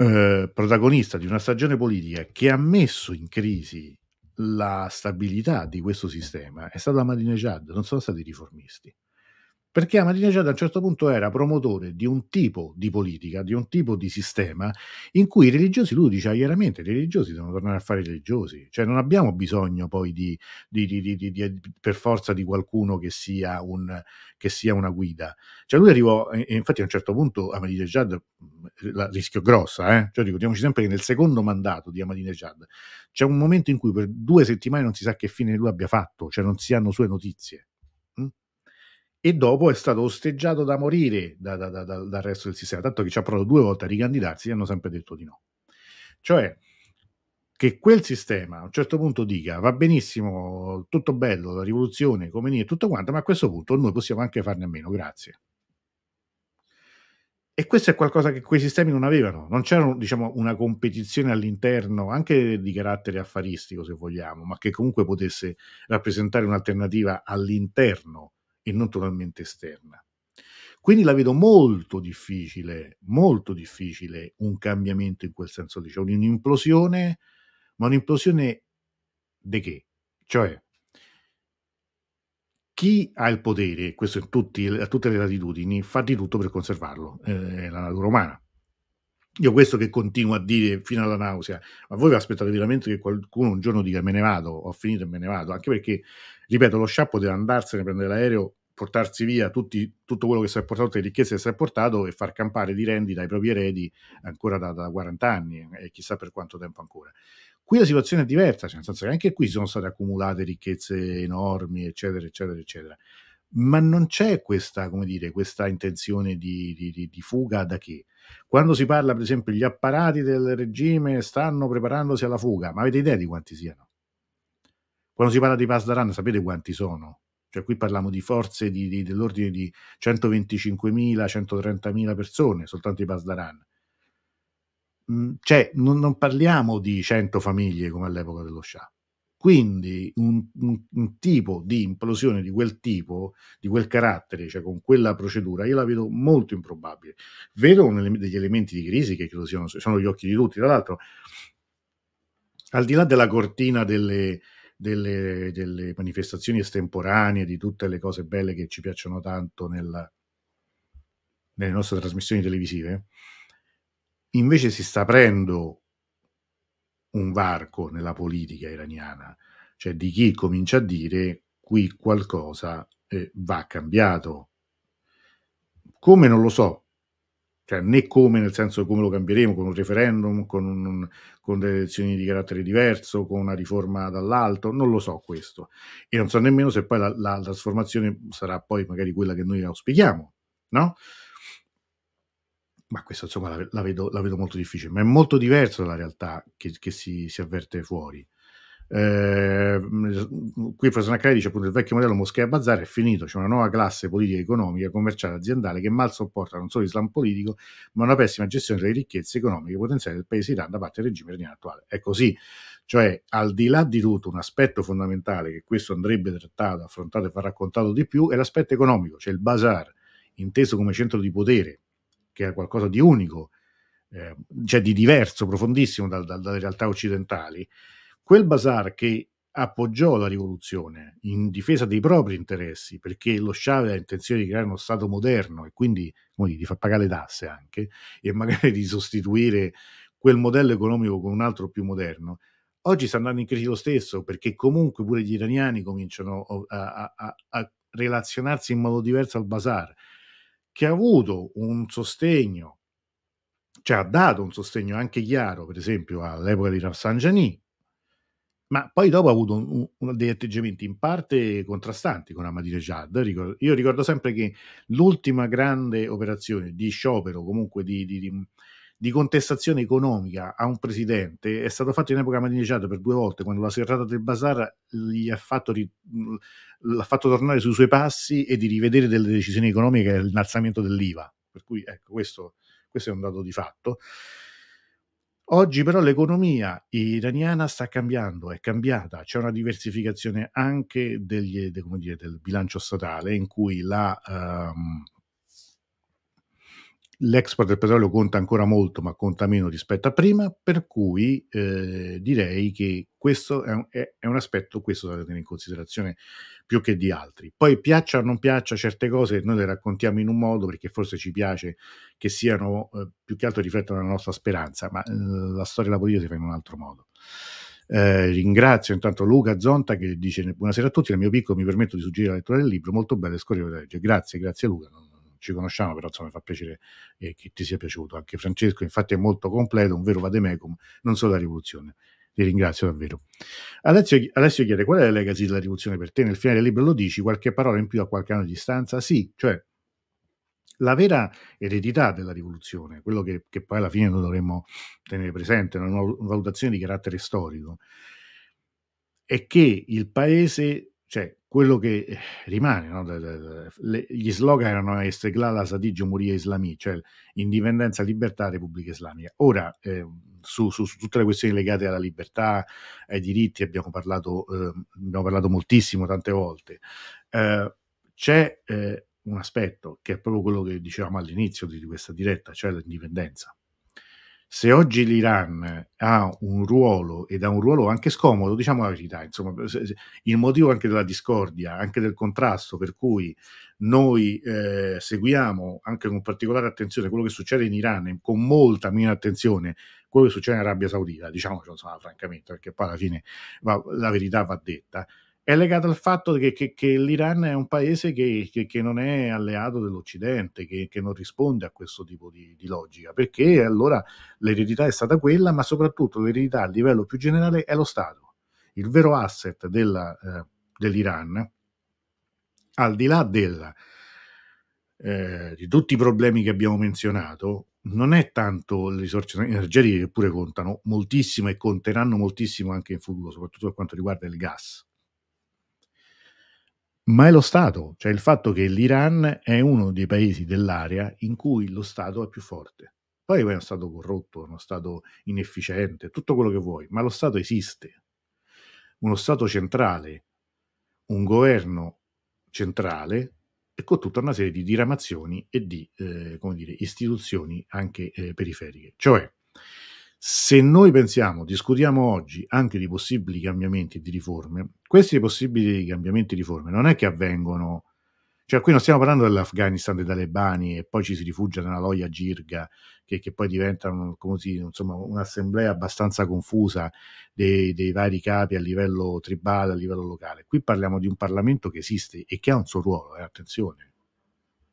eh, protagonista di una stagione politica che ha messo in crisi la stabilità di questo sistema è stato Ahmadinejad, non sono stati i riformisti perché Ahmadinejad a un certo punto era promotore di un tipo di politica, di un tipo di sistema in cui i religiosi, lui diceva chiaramente, i religiosi devono tornare a fare i religiosi, cioè non abbiamo bisogno poi di, di, di, per forza di qualcuno che sia, un, che sia una guida. Cioè lui arrivò, infatti a un certo punto Ahmadinejad, la rischio grossa, eh? cioè ricordiamoci sempre che nel secondo mandato di Ahmadinejad c'è un momento in cui per due settimane non si sa che fine lui abbia fatto, cioè non si hanno sue notizie e dopo è stato osteggiato da morire da, da, da, dal resto del sistema, tanto che ci ha provato due volte a ricandidarsi e hanno sempre detto di no. Cioè, che quel sistema a un certo punto dica va benissimo, tutto bello, la rivoluzione, come e tutto quanto, ma a questo punto noi possiamo anche farne a meno, grazie. E questo è qualcosa che quei sistemi non avevano, non c'era diciamo, una competizione all'interno, anche di carattere affaristico se vogliamo, ma che comunque potesse rappresentare un'alternativa all'interno e non totalmente esterna. Quindi la vedo molto difficile, molto difficile un cambiamento in quel senso lì, cioè un'implosione, ma un'implosione di che? Cioè, chi ha il potere, questo in tutti, a tutte le latitudini, fa di tutto per conservarlo, eh, è la natura umana. Io questo che continuo a dire fino alla nausea, ma voi vi aspettate veramente che qualcuno un giorno dica me ne vado, ho finito e me ne vado, anche perché, ripeto, lo scià poteva andarsene, prendere l'aereo portarsi via tutti, tutto quello che si è portato, tutte le ricchezze che si è portato e far campare di rendita ai propri eredi ancora da, da 40 anni e chissà per quanto tempo ancora. Qui la situazione è diversa, cioè nel senso che anche qui sono state accumulate ricchezze enormi, eccetera, eccetera, eccetera. Ma non c'è questa, come dire, questa intenzione di, di, di fuga da che? Quando si parla, per esempio, gli apparati del regime stanno preparandosi alla fuga, ma avete idea di quanti siano? Quando si parla di Pasdaran, sapete quanti sono? Cioè qui parliamo di forze di, di, dell'ordine di 125.000, 130.000 persone, soltanto i Pasdaran. Mm, cioè non, non, parliamo di 100 famiglie come all'epoca dello Shah. Quindi un, un, un, tipo di implosione di quel tipo, di quel carattere, cioè con quella procedura, io la vedo molto improbabile. Vedo degli elementi di crisi che credo siano, sono gli occhi di tutti. Tra l'altro, al di là della cortina delle, delle, delle manifestazioni estemporanee, di tutte le cose belle che ci piacciono tanto nella, nelle nostre trasmissioni televisive, invece si sta aprendo un varco nella politica iraniana, cioè di chi comincia a dire qui qualcosa eh, va cambiato. Come non lo so, cioè né come nel senso come lo cambieremo, con un referendum, con, un, con delle elezioni di carattere diverso, con una riforma dall'alto, non lo so questo. E non so nemmeno se poi la, la trasformazione sarà poi magari quella che noi auspichiamo, no? Ma questo insomma la, la, vedo, la vedo, molto difficile, ma è molto diverso dalla realtà che, che si, si avverte fuori. Eh, qui il professor Naccari dice appunto il vecchio modello Moschea Bazar è finito, c'è una nuova classe politica, economica, commerciale, aziendale che mal sopporta non solo l'Islam politico, ma una pessima gestione delle ricchezze economiche potenziali del paese Iran da parte del regime iraniano attuale. È così, cioè al di là di tutto un aspetto fondamentale che questo andrebbe trattato, affrontato e raccontato di più è l'aspetto economico, cioè il bazar inteso come centro di potere, che è qualcosa di unico, eh, cioè di diverso, profondissimo da, da, dalle realtà occidentali, quel bazar che appoggiò la rivoluzione in difesa dei propri interessi, perché lo Shah aveva intenzione di creare uno Stato moderno e quindi dire, di far pagare le tasse anche, e magari di sostituire quel modello economico con un altro più moderno, oggi sta andando in crisi lo stesso, perché comunque pure gli iraniani cominciano a, a, a relazionarsi in modo diverso al bazar, che ha avuto un sostegno, cioè ha dato un sostegno anche chiaro, per esempio all'epoca di Rafsanjani, ma poi dopo ha avuto un, un, degli atteggiamenti in parte contrastanti con Ahmadinejad. Ricordo, io ricordo sempre che l'ultima grande operazione di sciopero, comunque di, di, di, contestazione economica a un presidente, è stato fatto in epoca Ahmadinejad per due volte, quando la serrata del Bazar gli ha fatto, l'ha fatto tornare sui suoi passi e di rivedere delle decisioni economiche e l'innalzamento dell'IVA. Per cui ecco, questo, questo è un dato di fatto. Oggi però l'economia iraniana sta cambiando, è cambiata, c'è una diversificazione anche degli, de, dire, del bilancio statale in cui la, um, l'export del petrolio conta ancora molto, ma conta meno rispetto a prima, per cui eh, direi che questo è un, è, è un, aspetto, questo da tenere in considerazione più che di altri. Poi piaccia o non piaccia certe cose, noi le raccontiamo in un modo perché forse ci piace che siano eh, più che altro riflettono la nostra speranza, ma eh, la storia della politica si fa in un altro modo. Eh, ringrazio intanto Luca Zonta che dice buonasera a tutti, nel mio piccolo mi permetto di suggerire la lettura del libro, molto bello e scorrevole da leggere. Grazie, grazie Luca. Non, ci conosciamo, però insomma mi fa piacere eh, che ti sia piaciuto. Anche Francesco, infatti, è molto completo, un vero vademecum, non solo la rivoluzione. Ti ringrazio davvero. Alessio, Alessio chiede qual è la legacy della rivoluzione per te? Nel finale del libro lo dici, qualche parola in più a qualche anno di distanza? Sì, cioè la vera eredità della rivoluzione, quello che, che poi alla fine noi dovremmo tenere presente, una valutazione di carattere storico, è che il paese, cioè quello che eh, rimane, no? gli slogan erano Esteglal, Asadi, Giumuria Islami, cioè indipendenza, libertà, Repubblica Islamica. Ora, eh, su, su, su, tutte le questioni legate alla libertà, ai diritti, abbiamo parlato, eh, abbiamo parlato moltissimo tante volte. Eh, c'è eh, un aspetto che è proprio quello che dicevamo all'inizio di, di questa diretta, cioè l'indipendenza. Se oggi l'Iran ha un ruolo ed ha un ruolo anche scomodo, diciamo la verità, insomma, il motivo anche della discordia, anche del contrasto per cui noi eh, seguiamo anche con particolare attenzione quello che succede in Iran, con molta meno attenzione quello che succede in Arabia Saudita, diciamo insomma, francamente, perché poi alla fine va, la verità va detta è legata al fatto che, che, che, l'Iran è un paese che, che non è alleato dell'Occidente, che, non risponde a questo tipo di, di, logica, perché allora l'eredità è stata quella, ma soprattutto l'eredità a livello più generale è lo Stato. Il vero asset della, eh, dell'Iran, al di là della, eh, di tutti i problemi che abbiamo menzionato, non è tanto le risorse energetiche che pure contano moltissimo e conteranno moltissimo anche in futuro, soprattutto per quanto riguarda il gas ma è lo Stato, cioè il fatto che l'Iran è uno dei paesi dell'area in cui lo Stato è più forte. Poi è uno Stato corrotto, uno Stato inefficiente, tutto quello che vuoi, ma lo Stato esiste. Uno Stato centrale, un governo centrale e con tutta una serie di diramazioni e di eh, dire, istituzioni anche eh, periferiche. Cioè, Se noi pensiamo, discutiamo oggi anche di possibili cambiamenti di riforme, questi possibili cambiamenti di riforme non è che avvengono cioè, qui non stiamo parlando dell'Afghanistan dei talebani e poi ci si rifugia nella loia girga, che, che poi diventa un, si, insomma, un'assemblea abbastanza confusa dei, dei, vari capi a livello tribale, a livello locale. Qui parliamo di un Parlamento che esiste e che ha un suo ruolo, eh, attenzione.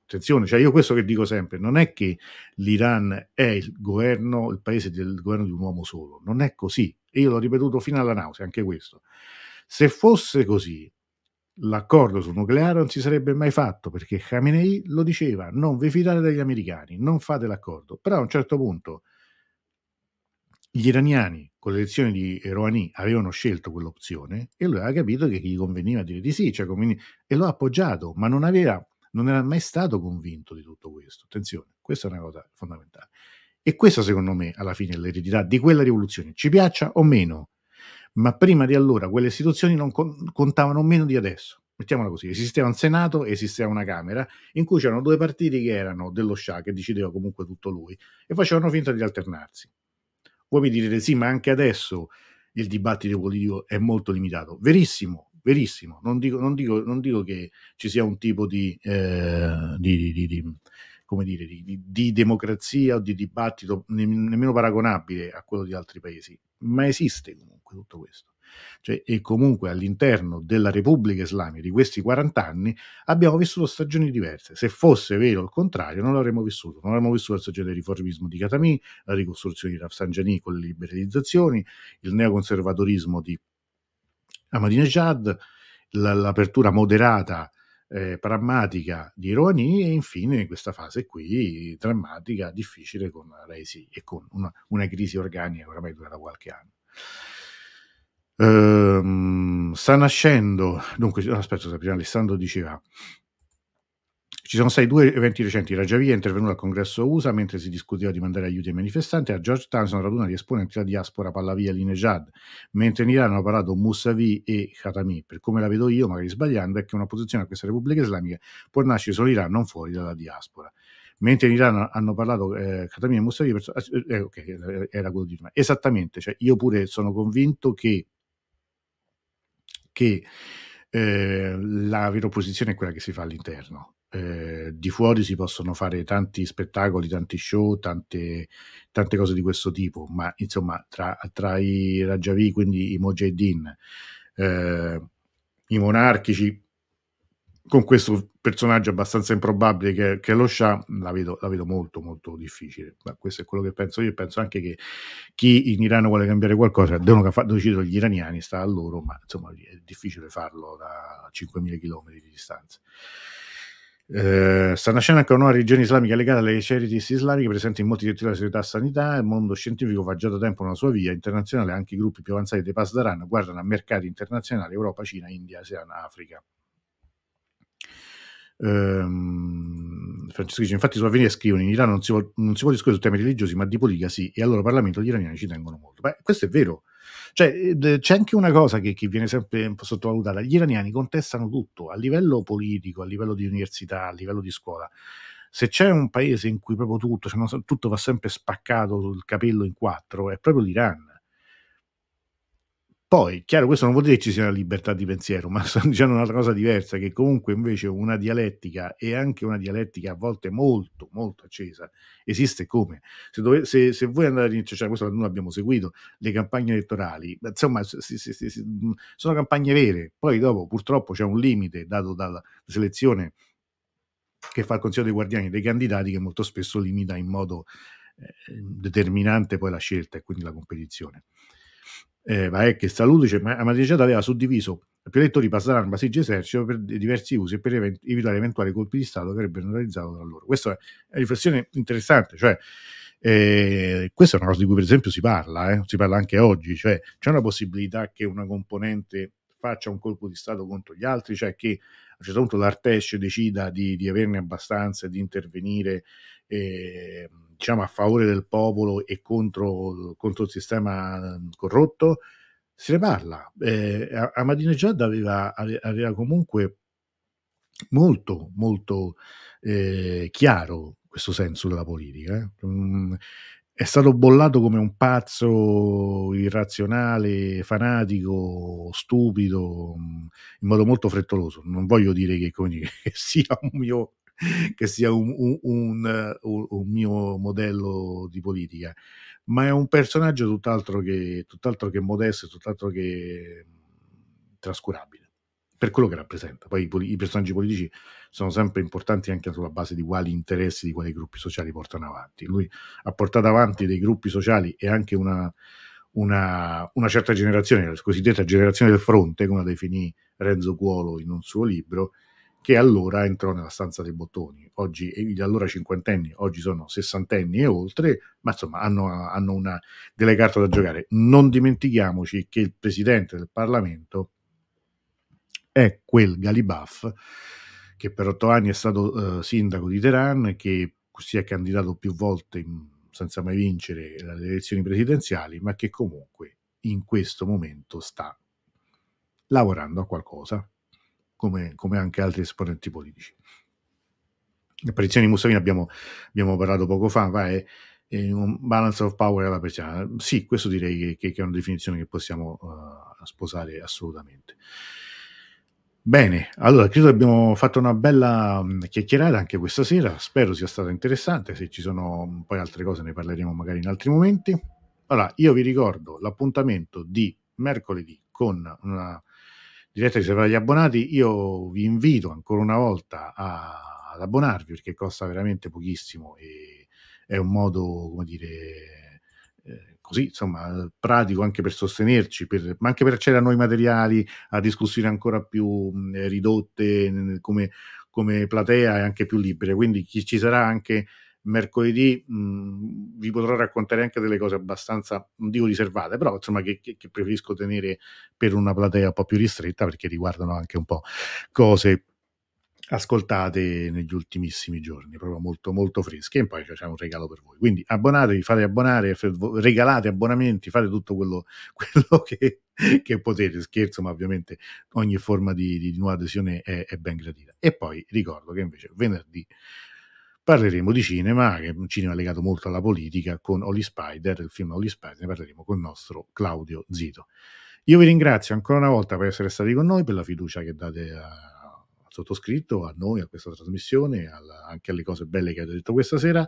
Attenzione, cioè io questo che dico sempre, non è che l'Iran è il governo, il paese del governo di un uomo solo, non è così. E io l'ho ripetuto fino alla nausea, anche questo. Se fosse così, l'accordo sul nucleare non si sarebbe mai fatto perché Khamenei lo diceva, non vi fidate degli americani, non fate l'accordo. Però a un certo punto gli iraniani con le elezioni di Rouhani avevano scelto quell'opzione e lui aveva capito che gli conveniva dire di sì, cioè conveni- e lo ha appoggiato, ma non, aveva, non era mai stato convinto di tutto questo. Attenzione, questa è una cosa fondamentale. E questa secondo me alla fine è l'eredità di quella rivoluzione, ci piaccia o meno, ma prima di allora quelle istituzioni non contavano meno di adesso. Mettiamola così, esisteva un Senato e esisteva una Camera in cui c'erano due partiti che erano dello Shah, che decideva comunque tutto lui, e facevano finta di alternarsi. Voi mi direte sì, ma anche adesso il dibattito politico è molto limitato. Verissimo, verissimo. Non dico, non dico, non dico che ci sia un tipo di, eh, di, di, di come dire, di, democrazia o di dibattito nemmeno paragonabile a quello di altri paesi, ma esiste comunque tutto questo. Cioè, e comunque all'interno della Repubblica Islamica di questi 40 anni abbiamo vissuto stagioni diverse. Se fosse vero il contrario, non l'avremmo vissuto. Non avremmo vissuto la stagione del riformismo di Khatami, la ricostruzione di Rafsanjani con le liberalizzazioni, il neoconservatorismo di Ahmadinejad, l'apertura moderata eh, pragmatica di Rouhani e infine questa fase qui drammatica, difficile con Resi e con una, una crisi organica che oramai dura da qualche anno. Ehm, sta nascendo, dunque, aspetta, prima Alessandro diceva ci sono stati due eventi recenti. Rajavi è intervenuto al congresso USA mentre si discuteva di mandare aiuti ai manifestanti. A Georgetown sono radunati esponenti della diaspora Pallavia Linejad, mentre in Iran hanno parlato Mousavi e Khatami. Per come la vedo io, magari sbagliando, è che un'opposizione a questa Repubblica Islamica può nascere solo in Iran, non fuori dalla diaspora. Mentre in Iran hanno parlato eh, Khatami e Mousavi, perso- eh, eh ok, era quello di prima. Esattamente, cioè io pure sono convinto che, che eh, la vera opposizione è quella che si fa all'interno eh, di fuori si possono fare tanti spettacoli, tanti show, tante, tante cose di questo tipo, ma insomma tra, tra i Rajavi, quindi i Mojahedin, eh, i monarchici, con questo personaggio abbastanza improbabile che, che lo Shah, la vedo, la vedo, molto molto difficile. Ma questo è quello che penso io. Penso anche che chi in Iran vuole cambiare qualcosa devono decidere gli iraniani, sta a loro, ma insomma è difficile farlo da 5.000 km di distanza. Eh, sta nascendo anche una nuova religione islamica legata alle charities islamiche presenti in molti settori della società sanità. Il mondo scientifico fa già da tempo una sua via internazionale. Anche i gruppi più avanzati dei Pasdaran guardano a mercati internazionali: Europa, Cina, India, ASEAN, Africa. Um, Francesco dice: Infatti, su Avvenire scrivono: In Iran non si, può, non si può discutere su temi religiosi, ma di politica sì, e al loro Parlamento gli iraniani ci tengono molto. Beh, questo è vero. Cioè, eh, c'è anche una cosa che, che, viene sempre sottovalutata: gli iraniani contestano tutto a livello politico, a livello di università, a livello di scuola. Se c'è un paese in cui proprio tutto, cioè, tutto va sempre spaccato sul capello in quattro, è proprio l'Iran poi, chiaro, questo non vuol dire che ci sia una libertà di pensiero, ma sto dicendo un'altra cosa diversa, che comunque invece una dialettica e anche una dialettica a volte molto, molto accesa esiste come? Se, dove, se, se voi andate, cioè questo noi abbiamo seguito, le campagne elettorali, insomma, si, si, si, sono campagne vere, poi dopo purtroppo c'è un limite dato dalla selezione che fa il Consiglio dei Guardiani dei candidati che molto spesso limita in modo eh, determinante poi la scelta e quindi la competizione eh, Vaecche Saluto dice ma Ahmadinejad aveva suddiviso più elettori passaranno Basigi esercito per diversi usi e per event- evitare eventuali colpi di Stato che avrebbero realizzato da loro. Questa è una riflessione interessante, cioè eh, questa è una cosa di cui per esempio si parla, eh? si parla anche oggi, cioè c'è una possibilità che una componente faccia un colpo di Stato contro gli altri, cioè che a un certo punto l'Artesh decida di, di averne abbastanza e di intervenire eh, diciamo, a favore del popolo e contro, contro il sistema corrotto, se ne parla. Eh, Ahmadinejad aveva, aveva comunque molto, molto eh, chiaro questo senso della politica. Eh? Mm, è stato bollato come un pazzo irrazionale, fanatico, stupido, in modo molto frettoloso. Non voglio dire che, dire, che sia un mio, che sia un, un, un, un, mio modello di politica, ma è un personaggio tutt'altro che, tutt'altro che modesto, tutt'altro che trascurabile per quello che rappresenta. Poi i, i, personaggi politici sono sempre importanti anche sulla base di quali interessi, di quali gruppi sociali portano avanti. Lui ha portato avanti dei gruppi sociali e anche una, una, una certa generazione, la cosiddetta generazione del fronte, come la definì Renzo Cuolo in un suo libro, che allora entrò nella stanza dei bottoni. Oggi, gli allora cinquantenni, oggi sono sessantenni e oltre, ma insomma hanno, hanno una, delle carte da giocare. Non dimentichiamoci che il presidente del Parlamento è quel Galibaf che per otto anni è stato uh, sindaco di Teheran, che si è candidato più volte in, senza mai vincere le elezioni presidenziali, ma che comunque in questo momento sta lavorando a qualcosa, come, come anche altri esponenti politici. L'apparizione di Mussolini abbiamo, abbiamo parlato poco fa, va, è, è, un balance of power alla persiana. Sì, questo direi che, che, è una definizione che possiamo uh, sposare assolutamente. Bene, allora credo che abbiamo fatto una bella mm, chiacchierata anche questa sera, spero sia stata interessante, se ci sono poi altre cose ne parleremo magari in altri momenti. Allora, io vi ricordo l'appuntamento di mercoledì con una diretta riservata agli abbonati, io vi invito ancora una volta a, ad abbonarvi perché costa veramente pochissimo e è un modo, come dire, eh, così insomma pratico anche per sostenerci, per, ma anche per accedere a nuovi materiali, a discussioni ancora più mh, ridotte come, come, platea e anche più libere. Quindi chi ci sarà anche mercoledì mh, vi potrò raccontare anche delle cose abbastanza, non dico riservate, però insomma che, che, che preferisco tenere per una platea un po' più ristretta perché riguardano anche un po' cose ascoltate negli ultimissimi giorni, proprio molto molto fresche e poi c'è un regalo per voi. Quindi abbonatevi, fate abbonare, regalate abbonamenti, fate tutto quello, quello che, che, potete, scherzo, ma ovviamente ogni forma di, di nuova adesione è, è, ben gradita. E poi ricordo che invece venerdì parleremo di cinema, che è un cinema legato molto alla politica, con Holy Spider, il film Holy Spider, ne parleremo con il nostro Claudio Zito. Io vi ringrazio ancora una volta per essere stati con noi, per la fiducia che date a sottoscritto, a noi, a questa trasmissione, alla, anche alle cose belle che avete detto questa sera.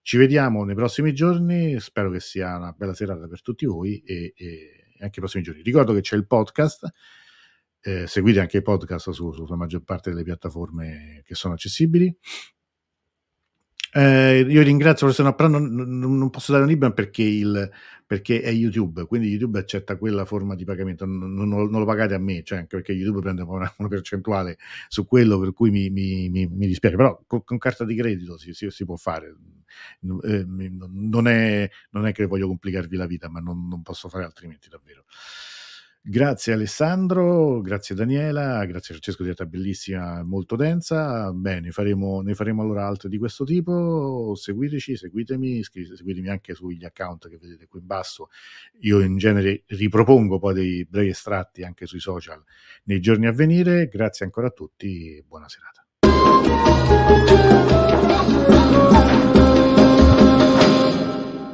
Ci vediamo nei prossimi giorni, spero che sia una bella serata per tutti voi e, e anche i prossimi giorni. Ricordo che c'è il podcast, eh, seguite anche il podcast su, sulla maggior parte delle piattaforme che sono accessibili. Eh, io ringrazio no, però non, non, posso dare un libro perché, il, perché, è YouTube, quindi YouTube accetta quella forma di pagamento, non, non, non lo pagate a me, cioè anche perché YouTube prende una, una percentuale su quello per cui mi, mi, mi, mi dispiace, però con, con, carta di credito si, si, si può fare, eh, è, non, è, che voglio complicarvi la vita, ma non posso fare altrimenti davvero. Grazie Alessandro, grazie Daniela, grazie Francesco di diretta bellissima, molto densa. Bene, faremo, ne faremo allora altre di questo tipo. Seguiteci, seguitemi, seguitemi anche sugli account che vedete qui in basso. Io in genere ripropongo poi dei brevi estratti anche sui social nei giorni a venire. Grazie ancora a tutti e buona serata.